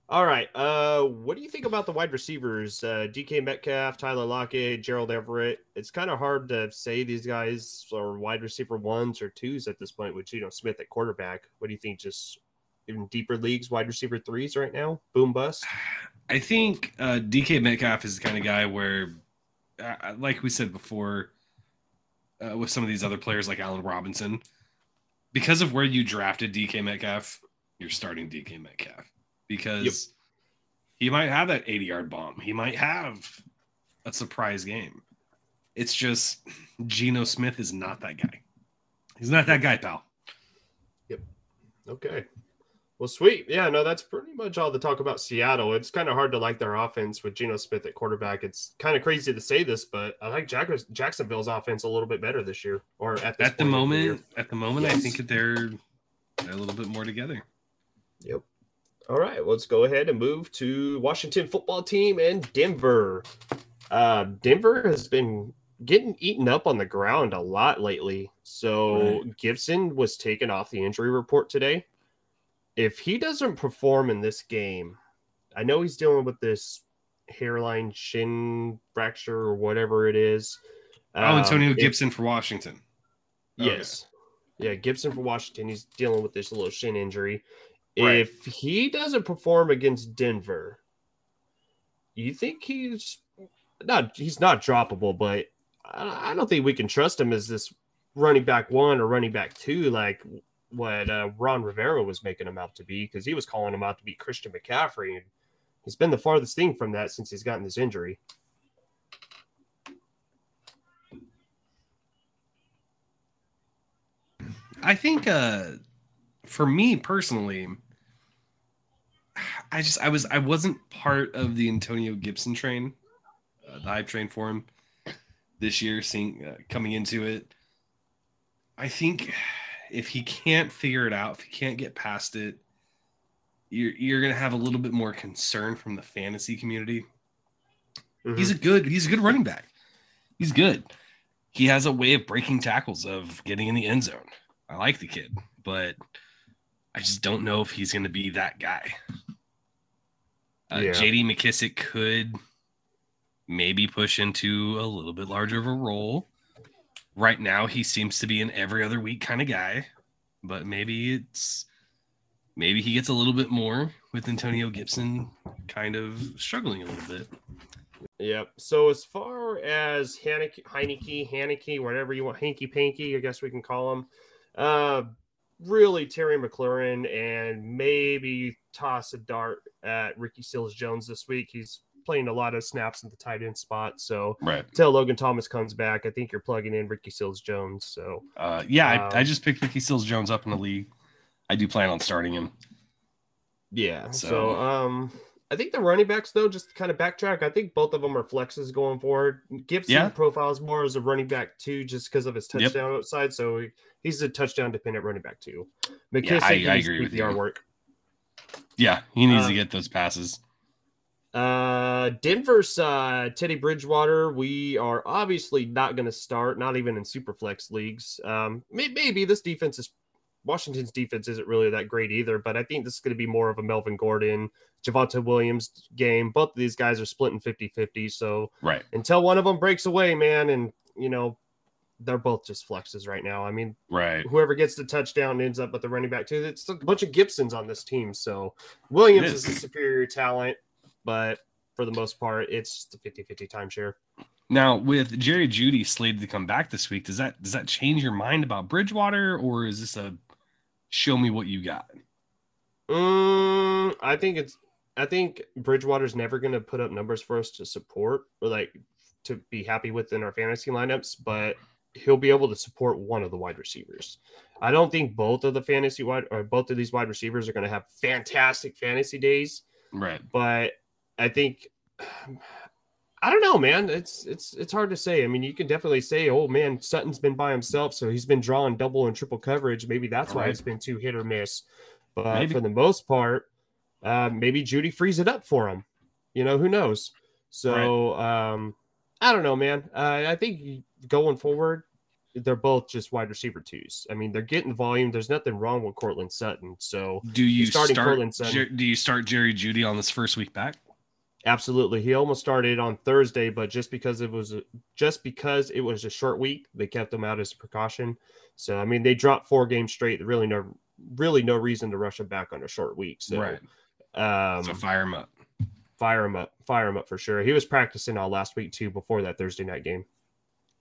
all right. Uh, what do you think about the wide receivers? Uh, DK Metcalf, Tyler Lockett, Gerald Everett. It's kind of hard to say these guys are wide receiver ones or twos at this point with know, Smith at quarterback. What do you think? Just in deeper leagues, wide receiver threes right now? Boom bust? I think uh, DK Metcalf is the kind of guy where, uh, like we said before, uh, with some of these other players like Allen Robinson, because of where you drafted DK Metcalf, you're starting DK Metcalf because Yep. he might have that 80 yard bomb. He might have a surprise game. It's just Geno Smith is not that guy. He's not that guy, pal. Yep. Okay. Well, sweet. Yeah, no, that's pretty much all the talk about Seattle. It's kind of hard to like their offense with Geno Smith at quarterback. It's kind of crazy to say this, but I like Jack- Jacksonville's offense a little bit better this year. Or at At the point in year. moment, at the moment, I think that they're a little bit more together. Yep. All right, let's go ahead and move to Washington football team and Denver. Uh, Denver has been getting eaten up on the ground a lot lately. So Gibson was taken off the injury report today. If he doesn't perform in this game, I know he's dealing with this hairline shin fracture or whatever it is. Oh, Um, Antonio if- Gibson for Washington. Okay. Yes. Yeah, Gibson for Washington. He's dealing with this little shin injury. Right. If he doesn't perform against Denver, you think he's not he's not droppable, but I don't think we can trust him as this running back one or running back two, like what uh, Ron Rivera was making him out to be, because he was calling him out to be Christian McCaffrey, and he's been the farthest thing from that since he's gotten this injury. I think uh for me personally, I just I was I wasn't part of the Antonio Gibson train, uh, the hype train for him this year. Seeing uh, coming into it, I think if he can't figure it out, if he can't get past it, you're you're gonna have a little bit more concern from the fantasy community. He's a good he's a good running back. He's good. He has a way of breaking tackles, of getting in the end zone. I like the kid, but I just don't know if he's going to be that guy. Uh, Yeah. JD McKissic could maybe push into a little bit larger of a role. Right now, he seems to be an every other week kind of guy, but maybe it's maybe he gets a little bit more with Antonio Gibson kind of struggling a little bit. Yep. So as far as Haneke, Heineke, Haneke, whatever you want, Hanky Panky, I guess we can call him. Uh, really Terry McLaurin and maybe toss a dart at Ricky Seals Jones this week. He's playing a lot of snaps in the tight end spot. So Right. until Logan Thomas comes back, I think you're plugging in Ricky Seals Jones. So Uh, yeah, I, I Um, just picked Ricky Seals Jones up in the league. I do plan on starting him. Yeah. So, So- um, I think the running backs though, just to kind of backtrack, I think both of them are flexes going forward. Gibson Yeah. profiles more as a running back too, just because of his Yep. touchdown outside. So he- he's a touchdown dependent running back too. McKissic, Yeah, I- I agree with PPR you. work. Yeah, he needs Uh, to get those passes. Uh, Denver's uh, Teddy Bridgewater. We are obviously not going to start, not even in super flex leagues. Um, maybe this defense is Washington's defense isn't really that great either, but I think this is going to be more of a Melvin Gordon, Javonte Williams game. Both of these guys are splitting 50 50. So Right, until one of them breaks away, man, and you know, they're both just flexes right now. I mean, right. whoever gets the touchdown ends up with the running back too. It's a bunch of Gibsons on this team. So Williams is. is. a superior talent, but for the most part, it's the a 50-50 timeshare. Now with Jerry Jeudy slated to come back this week, does that does that change your mind about Bridgewater, or is this a show me what you got? Mm, I think it's I think Bridgewater's never gonna put up numbers for us to support or like to be happy with in our fantasy lineups, but he'll be able to support one of the wide receivers. I don't think both of the fantasy wide or both of these wide receivers are gonna have fantastic fantasy days. Right, but I think I don't know, man. It's it's it's hard to say. I mean, you can definitely say, "Oh man, Sutton's been by himself, so he's been drawing double and triple coverage. Maybe that's why Right. it's been too hit or miss." But Maybe. for the most part, uh, maybe Jeudy frees it up for him. You know, who knows? So um, I don't know, man. Uh, I think going forward, they're both just wide receiver twos. I mean, they're getting volume. There's nothing wrong with Courtland Sutton. So Do you starting start? Courtland Sutton. Jer- do you start Jerry Jeudy on this first week back? Absolutely. He almost started on Thursday, but just because it was just because it was a short week, they kept him out as a precaution. So I mean, they dropped four games straight. Really no really no reason to rush him back on a short week. So right. um So fire him up. fire him up. Fire him up for sure. He was practicing all last week too before that Thursday night game.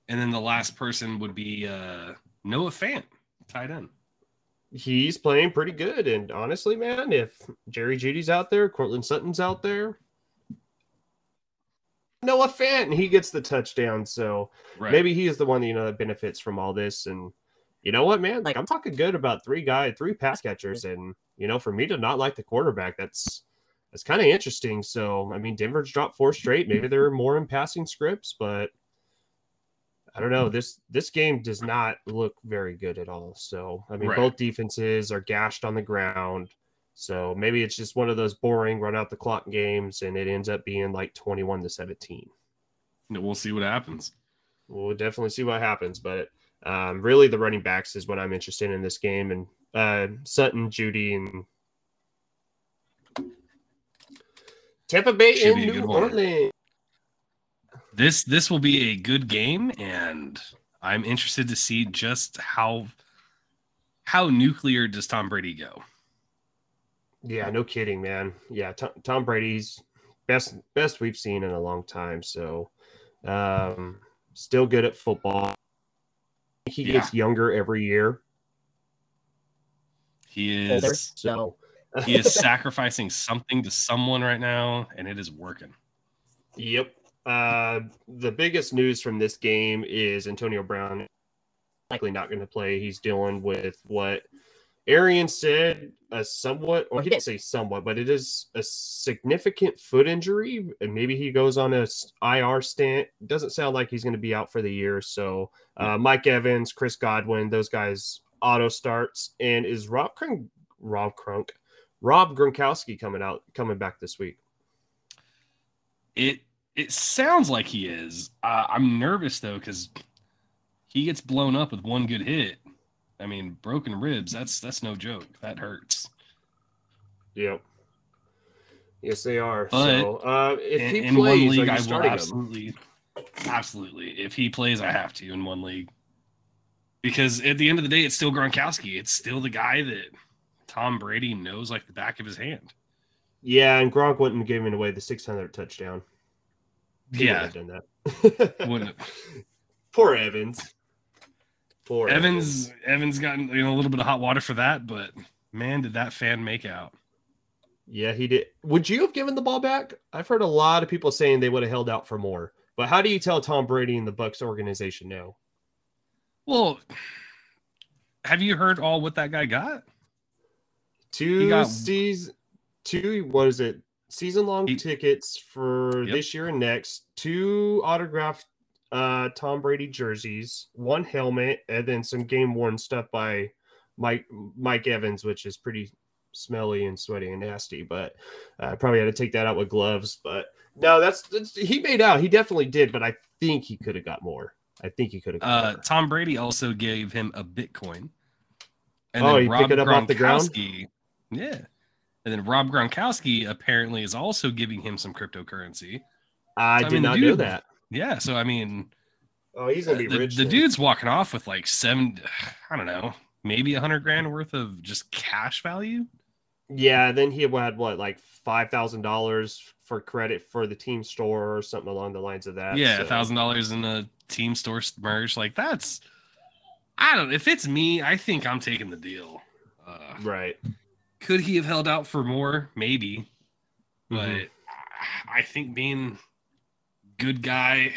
And then the last person would be uh, Noah Fant, tight end. He's playing pretty good. And honestly, man, if Jerry Jeudy's out there, Courtland Sutton's out there. Noah Fant, he gets the touchdown. So Right. maybe he is the one you know that benefits from all this and you know what man like i'm talking good about three guy three pass catchers and you know for me to not like the quarterback that's that's kind of interesting so i mean denver's dropped four straight maybe they're more in passing scripts but i don't know this this game does not look very good at all so i mean Right. both defenses are gashed on the ground so maybe it's just one of those boring run out the clock games and it ends up being like 21 to 17 We'll see what happens. we'll definitely see what happens. But um, really, the running backs is what I'm interested in this game, and uh, Sutton, Jeudy, and Tampa Bay Should and New. Orleans. This this will be a good game, and I'm interested to see just how how nuclear does Tom Brady go. Yeah, no kidding, man. Yeah, Tom, Tom Brady's best best we've seen in a long time. So, um, still good at football. He Yeah. gets younger every year. He is so he is [LAUGHS] sacrificing something to someone right now, and it is working. Yep. Uh, the biggest news from this game is Antonio Brown likely not going to play. He's dealing with what Arians said a somewhat, or he didn't say somewhat, but it is a significant foot injury, and maybe he goes on a IR stint. Doesn't sound like he's going to be out for the year. So, uh, Mike Evans, Chris Godwin, those guys auto starts, and is Rob Crunk, Rob Crunk, Rob Gronkowski coming out, coming back this week. It it sounds like he is. Uh, I'm nervous though because he gets blown up with one good hit. I mean, broken ribs. That's that's no joke. That hurts. Yep. Yes, they are. But so, uh, if in, he in plays, one league, I will starting him? absolutely, absolutely. If he plays, I have to in one league because at the end of the day, it's still Gronkowski. It's still the guy that Tom Brady knows like the back of his hand. Yeah, and Gronk wouldn't have given away the 600 touchdown. He Yeah, done that. [LAUGHS] wouldn't Poor Evans. Poor Evans Evans gotten you know a little bit of hot water for that, but man, did that fan make out. Yeah, he did. Would you have given the ball back? I've heard a lot of people saying they would have held out for more. But how do you tell Tom Brady and the Bucs organization no? Well, have you heard all what that guy got? Two got- season, two what is it? Season long tickets for Yep. this year and next. Two autographed uh, Tom Brady jerseys, one helmet, and then some game worn stuff by Mike Mike Evans, which is pretty smelly and sweaty and nasty. But uh, I probably had to take that out with gloves. But no, that's, that's he made out. He definitely did. But I think he could have got more. I think he could have. got Uh, more. Tom Brady also gave him a Bitcoin. Oh, he picked it up off the ground? Gronkowski- Yeah. And then Rob Gronkowski apparently is also giving him some cryptocurrency. I so, I did mean, not know that. Yeah. So, I mean, Oh, he's gonna be the, rich. the then. dude's walking off with like seven, [SIGHS] I don't know, maybe a hundred grand worth of just cash value. Yeah, then he had what, like five thousand dollars for credit for the team store or something along the lines of that. yeah. so- A thousand dollars in the team store merch. Like, that's, I don't If it's me, I think I'm taking the deal. Uh, Right. could he have held out for more? Maybe. but Mhm. I think being good guy,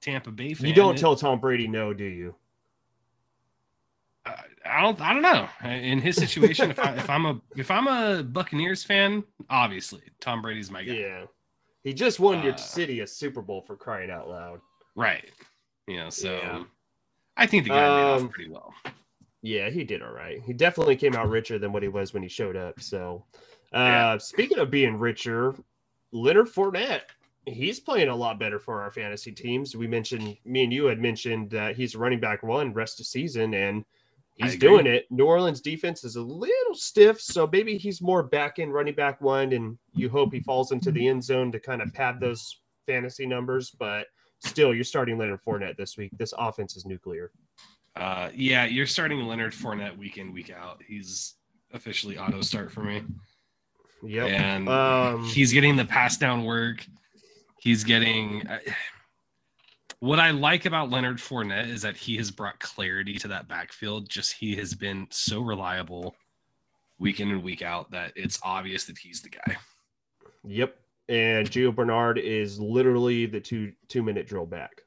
Tampa Bay fan. You don't tell Tom Brady no, do you? I- don't. I don't know. In his situation, if, I, if I'm a if I'm a Buccaneers fan, obviously Tom Brady's my guy. Yeah. He just won your Uh, city a Super Bowl for crying out loud. Right. You know, so Yeah. I think the guy made Um, off pretty well. Yeah, he did all right. He definitely came out richer than what he was when he showed up. So, uh, Yeah. speaking of being richer, Leonard Fournette, he's playing a lot better for our fantasy teams. We mentioned, me and you had mentioned that he's running back one rest of season, and he's doing it. New Orleans defense is a little stiff, so maybe he's more back in running back one, and you hope he falls into the end zone to kind of pad those fantasy numbers. But still, you're starting Leonard Fournette this week. This offense is nuclear. Uh, yeah, you're starting Leonard Fournette week in, week out. He's officially auto start for me. Yep. And Um, he's getting the pass down work. He's getting. Uh, what I like about Leonard Fournette is that he has brought clarity to that backfield. Just he has been so reliable week in and week out that it's obvious that he's the guy. Yep. And Gio Bernard is literally the two two minute drill back.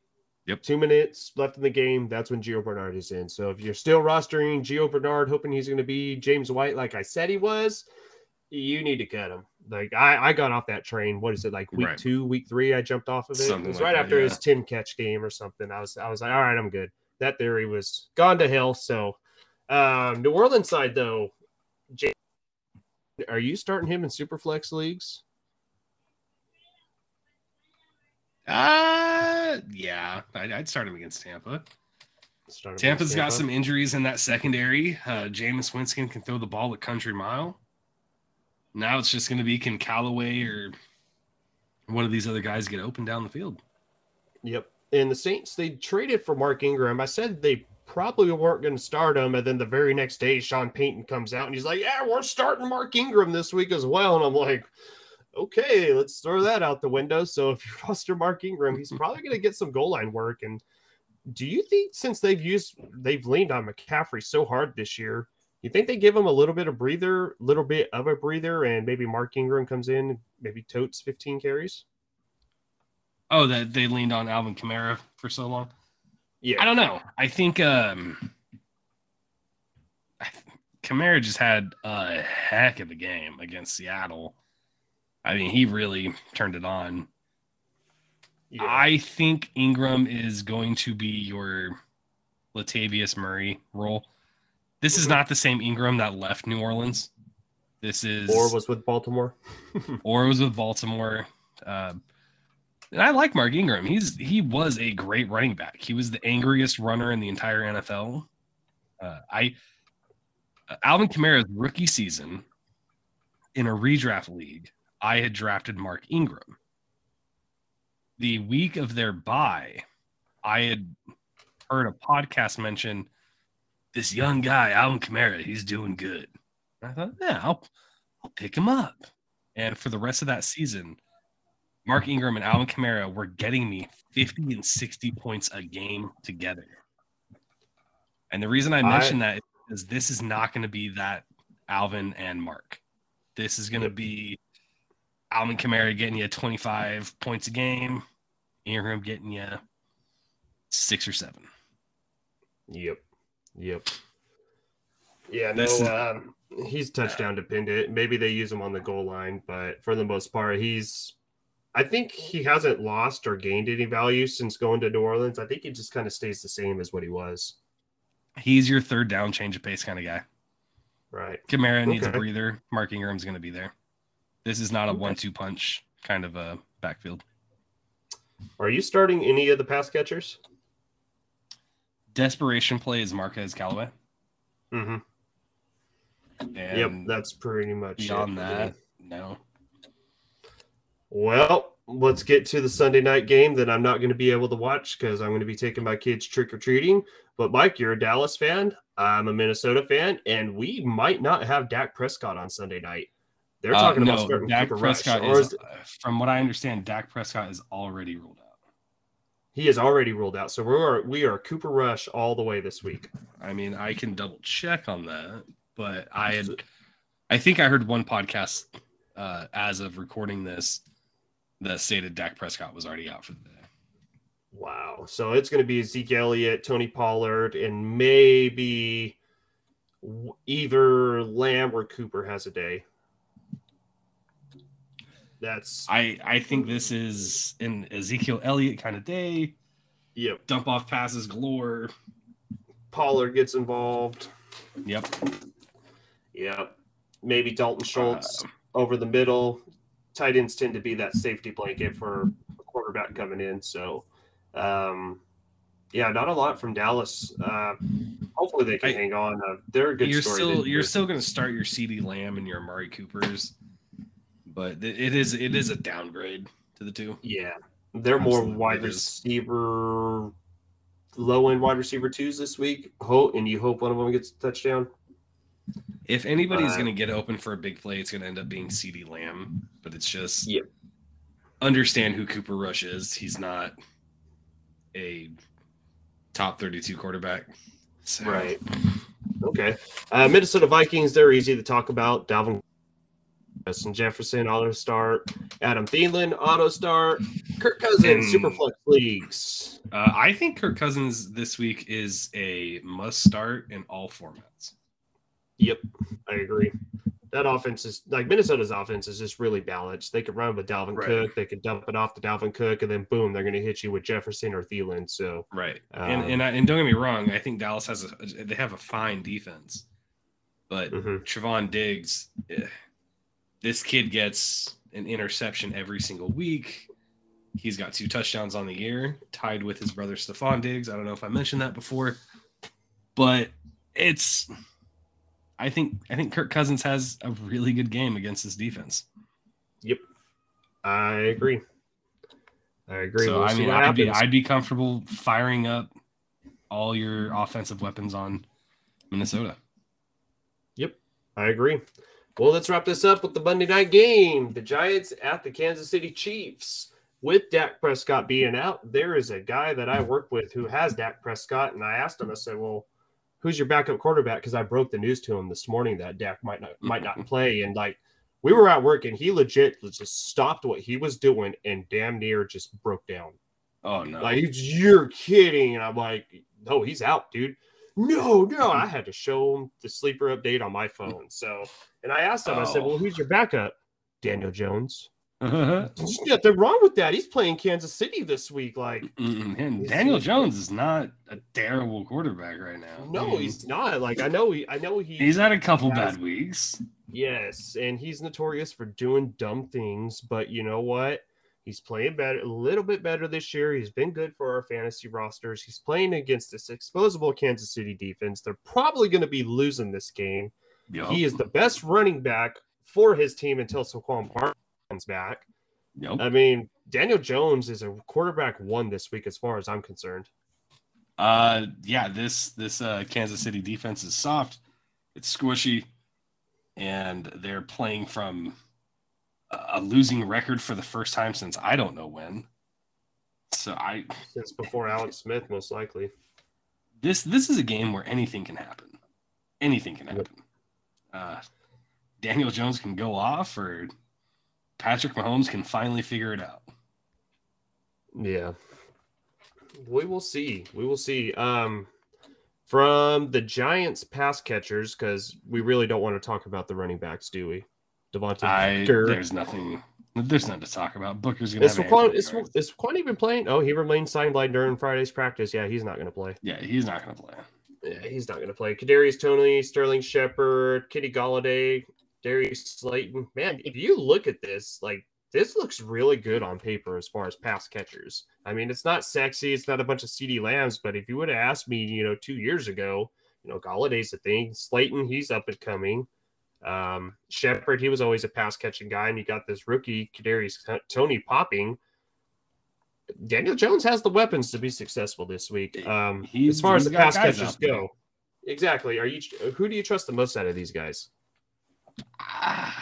Yep. Two minutes left in the game. That's when Gio Bernard is in. So if you're still rostering Gio Bernard, hoping he's going to be James White, like I said he was, you need to cut him. Like I, I got off that train. What is it like week Right. two, week three? I jumped off of it. Something it was like right that, after yeah. his 10 catch game or something. I was I was like, all right, I'm good. That theory was gone to hell. So um New Orleans side though, Jay, are you starting him in super flex leagues? Uh, yeah, I'd, I'd start him against Tampa. Start him Tampa's against got some injuries in that secondary. Uh, Jameis Winston can throw the ball a country mile. Now it's just going to be can Callaway or one of these other guys get open down the field? Yep. And the Saints, they traded for Mark Ingram. I said they probably weren't going to start him. And then the very next day, Sean Payton comes out and he's like, Yeah, we're starting Mark Ingram this week as well. And I'm like, Okay, let's throw that out the window. So if you [LAUGHS] roster Mark Ingram, he's [LAUGHS] probably going to get some goal line work. And do you think since they've used, they've leaned on McCaffrey so hard this year, you think they give him a little bit of breather, little bit of a breather, and maybe Mark Ingram comes in, maybe totes 15 carries? Oh, that they leaned on Alvin Kamara for so long. Yeah. I don't know. I think um I th- Kamara just had a heck of a game against Seattle. I mean, he really turned it on. Yeah. I think Ingram is going to be your Latavius Murray role. This is not the same Ingram that left New Orleans. This is or was with Baltimore. [LAUGHS] or was with Baltimore. Uh, and I like Mark Ingram. He's he was a great running back. He was the angriest runner in the entire NFL. Uh, I Alvin Kamara's rookie season in a redraft league, I had drafted Mark Ingram. The week of their bye, I had heard a podcast mention this young guy, Alvin Kamara. He's doing good. I thought, yeah, I'll, I'll pick him up. And for the rest of that season, Mark Ingram and Alvin Kamara were getting me 50 and 60 points a game together. And the reason I I- mention that is this is not going to be that Alvin and Mark. This is going to be Alvin Kamara getting you 25 points a game, Ingram getting you six or seven. Yep. Yep. Yeah, no, is- um, he's touchdown dependent. Maybe they use him on the goal line, but for the most part, he's. I think he hasn't lost or gained any value since going to New Orleans. I think he just kind of stays the same as what he was. He's your third down change of pace kind of guy. Right. Kamara needs a breather. Mark Ingram's going to be there. This is not a Okay. one-two punch kind of a backfield. Are you starting any of the pass catchers? Desperation play is Marquez Callaway. Mm-hmm. And Yep, that's pretty much it beyond that, me. no. Well, let's get to the Sunday night game that I'm not going to be able to watch because I'm going to be taking my kids trick or treating. But Mike, you're a Dallas fan. I'm a Minnesota fan, and we might not have Dak Prescott on Sunday night. They're Uh, talking about no, starting Dak Cooper Rush, Prescott or is, is, uh, from what I understand, Dak Prescott is already ruled out. He is already ruled out. So we are we are Cooper Rush all the way this week. I mean, I can double check on that, but I had, I think I heard one podcast uh, as of recording this that stated Dak Prescott was already out for the day. Wow. So it's going to be Zeke Elliott, Tony Pollard, and maybe either Lamb or Cooper has a day. That's I I think this is an Ezekiel Elliott kind of day. yep. Dump off passes galore. Pollard gets involved. Yep. Yep. Maybe Dalton Schultz Uh, over the middle. Tight ends tend to be that safety blanket for a quarterback coming in. So, um, yeah, not a lot from Dallas. Uh, hopefully they can I- hang on. Uh, they're a good you're still you're still going to start your CeeDee Lamb and your Amari Coopers, but it is it is a downgrade to the two. yeah, they're more wide receiver, low end wide receiver twos this week. Hope and you hope one of them gets a touchdown. If anybody's Uh, going to get open for a big play, it's going to end up being CeeDee Lamb. But it's just Yep. understand who Cooper Rush is. He's not a top 32 quarterback. So, Right. Okay. Uh, Minnesota Vikings, they're easy to talk about. Dalvin Justin Jefferson, auto start. Adam Thielen, auto start. Kirk Cousins, And- Superflex leagues. Uh, I think Kirk Cousins this week is a must start in all formats. Yep, I agree. That offense is like Minnesota's offense is just really balanced. They could run with Dalvin Right. Cook, they could dump it off to Dalvin Cook, and then boom, they're going to hit you with Jefferson or Thielen. So, Right. Um, and and, I, and don't get me wrong, I think Dallas has a they have a fine defense, but mhm. Trevon Diggs, eh, this kid gets an interception every single week. He's got two touchdowns on the year, tied with his brother Stefon Diggs. I don't know if I mentioned that before, but it's. I think I think Kirk Cousins has a really good game against this defense. Yep. I agree. I agree. So We'll I mean, I'd be. I'd be comfortable firing up all your offensive weapons on Minnesota. Yep. I agree. Well, let's wrap this up with the Monday night game. The Giants at the Kansas City Chiefs. With Dak Prescott being out, there is a guy that I work with who has Dak Prescott, and I asked him. I said, "Well, who's your backup quarterback?" Because I broke the news to him this morning that Dak might not might not [LAUGHS] play, and like we were at work, and he legit just stopped what he was doing and damn near just broke down. Oh no! Like you're kidding, and I'm like, "No, he's out, dude." No, no, I had to show him the sleeper update on my phone. So, and I asked him, I said, Oh. "Well, who's your backup?" Daniel Jones. Mm, [LAUGHS] There's nothing wrong with that. He's playing Kansas City this week. Like, Man, Daniel he- Jones is not a terrible quarterback right now. no, he's not. Like, I know he, I know he. he's had a couple has- bad weeks. Yes, and he's notorious for doing dumb things, but you know what? He's playing better, a little bit better this year. He's been good for our fantasy rosters. He's playing against this exposable Kansas City defense. They're probably going to be losing this game. Yep. He is the best running back for his team until Saquon Barkley comes back. Yep. I mean, Daniel Jones is a quarterback one this week, as far as I'm concerned. Uh, yeah. This this uh, Kansas City defense is soft. It's squishy, and they're playing from a losing record for the first time since I don't know when. So I Since before Alex Smith, most likely. this this is a game where anything can happen. Anything can happen. Uh, Daniel Jones can go off, or Patrick Mahomes can finally figure it out. Yeah. We will see. We will see. Um from the Giants pass catchers, because we really don't want to talk about the running backs, do we? Devontae I Booker. there's nothing there's nothing to talk about. Booker's gonna Is Anthony is, is Saquon even playing? Oh, he remains sidelined during Friday's practice. Yeah, he's not going to play. yeah, he's not gonna play. Yeah, he's not going to play. Kadarius Toney, Sterling Shepard, Kenny Golladay, Darius Slayton. Man, if you look at this, like this looks really good on paper as far as pass catchers. I mean, it's not sexy, it's not a bunch of CD lambs, but if you would have asked me, you know, two years ago, you know, Golladay's a thing. Slayton, he's up and coming. Um, Shepard, he was always a pass catching guy, and you got this rookie Kadarius Toney popping. Daniel Jones has the weapons to be successful this week. Um, He's- as far as the pass catchers go, exactly. Are you who do you trust the most out of these guys? [SIGHS]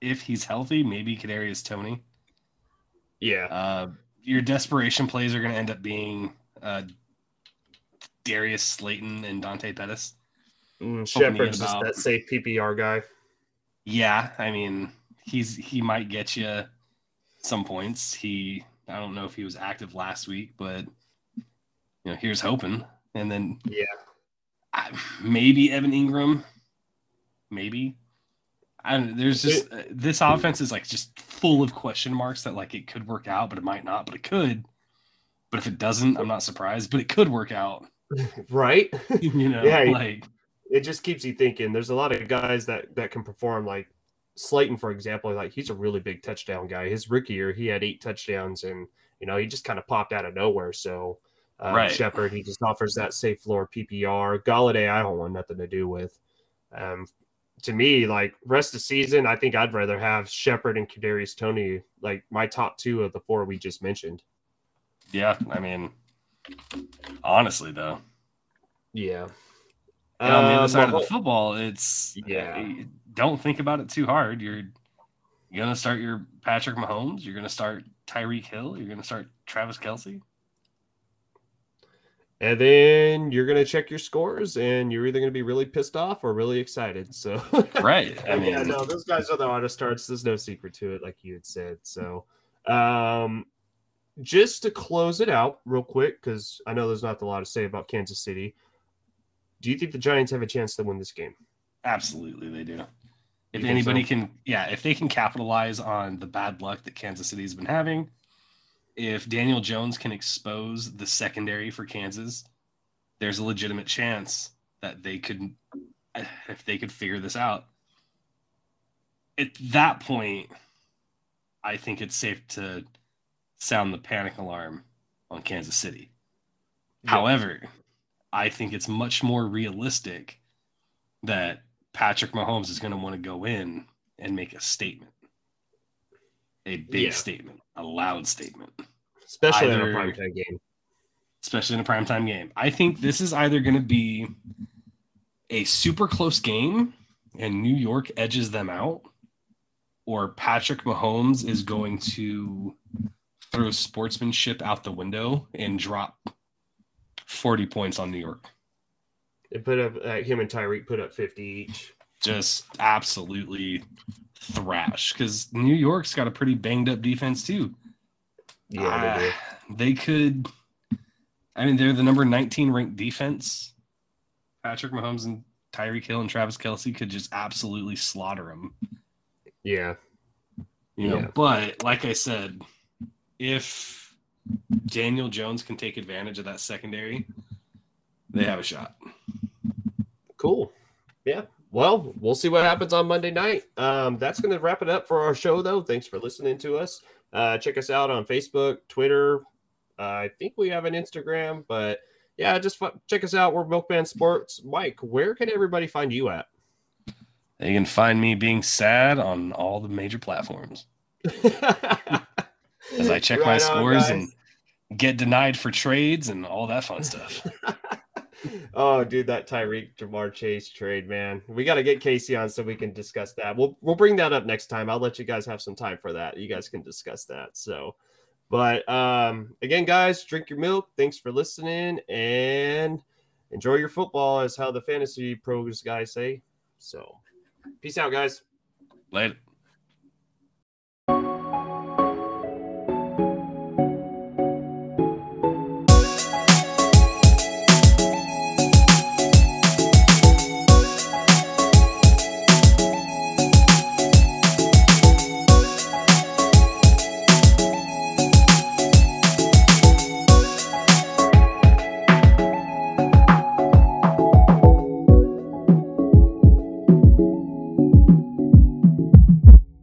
If he's healthy, maybe Kadarius Toney. Yeah, Uh, your desperation plays are going to end up being uh, Darius Slayton and Dante Pettis. Mm, Shepard's just about- that safe PPR guy. Yeah, I mean he's he might get you some points. He I don't know if he was active last week, but you know here's hoping. And then Yeah. I, maybe Evan Engram, maybe. And there's just uh, this offense is like just full of question marks that like it could work out, but it might not, but it could. But if it doesn't, I'm not surprised. But it could work out, [LAUGHS] right? [LAUGHS] you know. Yeah, like it just keeps you thinking. There's a lot of guys that that can perform. Like Slayton, for example, like he's a really big touchdown guy. His rookie year, he had eight touchdowns, and you know he just kind of popped out of nowhere. So uh, Right. Shepard, he just offers that safe floor PPR. Golladay, I don't want nothing to do with. Um, to me, like rest of season, I think I'd rather have Shepard and Kadarius Toney, like my top two of the four we just mentioned. yeah, I mean, honestly though, Yeah. And on the other side of the football, it's Yeah. uh, Don't think about it too hard. You're you're gonna start your Patrick Mahomes. You're gonna start Tyreek Hill. You're gonna start Travis Kelce. And then you're gonna check your scores, and you're either gonna be really pissed off or really excited. So, [LAUGHS] Right. I mean, yeah, no, those guys are the auto starts. There's no secret to it, like you had said. So, um, just to close it out real quick, because I know there's not a lot to say about Kansas City. Do you think the Giants have a chance to win this game? Absolutely, they do. If anybody so? can, yeah, if they can capitalize on the bad luck that Kansas City's been having, if Daniel Jones can expose the secondary for Kansas, there's a legitimate chance that they could, [SIGHS] if they could figure this out. At that point, I think it's safe to sound the panic alarm on Kansas City. Yeah. However, I think it's much more realistic that Patrick Mahomes is going to want to go in and make a statement, a big Yeah. statement, a loud statement, Especially in a Either- primetime game. especially in a primetime game. I think this is either going to be a super close game and New York edges them out, or Patrick Mahomes is going to throw sportsmanship out the window and drop 40 points on New York. They put up uh, him and Tyreek put up 50 each. just absolutely thrash because New York's got a pretty banged up defense too. Yeah, they. Ah, they could. I mean, they're the number 19 ranked defense. Patrick Mahomes and Tyreek Hill and Travis Kelce could just absolutely slaughter them. Yeah. You know, Yeah. but like I said, if Daniel Jones can take advantage of that secondary, they have a shot. Cool. Yeah. Well, we'll see what happens on Monday night. Um, that's going to wrap it up for our show, though. Thanks for listening to us. Uh, check us out on Facebook, Twitter. Uh, I think we have an Instagram, but yeah, just fu- check us out. We're Milkman Sports. Mike, where can everybody find you at? They can find me being sad on all the major platforms. [LAUGHS] as I check my Right on, scores guys. and get denied for trades and all that fun stuff. [LAUGHS] oh, dude, that Tyreek Ja'Marr Chase trade, man. We got to get Casey on so we can discuss that. We'll we'll bring that up next time. I'll let you guys have some time for that. You guys can discuss that. So, but um, again, guys, drink your milk. Thanks for listening and enjoy your football, as how the fantasy pros guys say. So, peace out, guys. Later.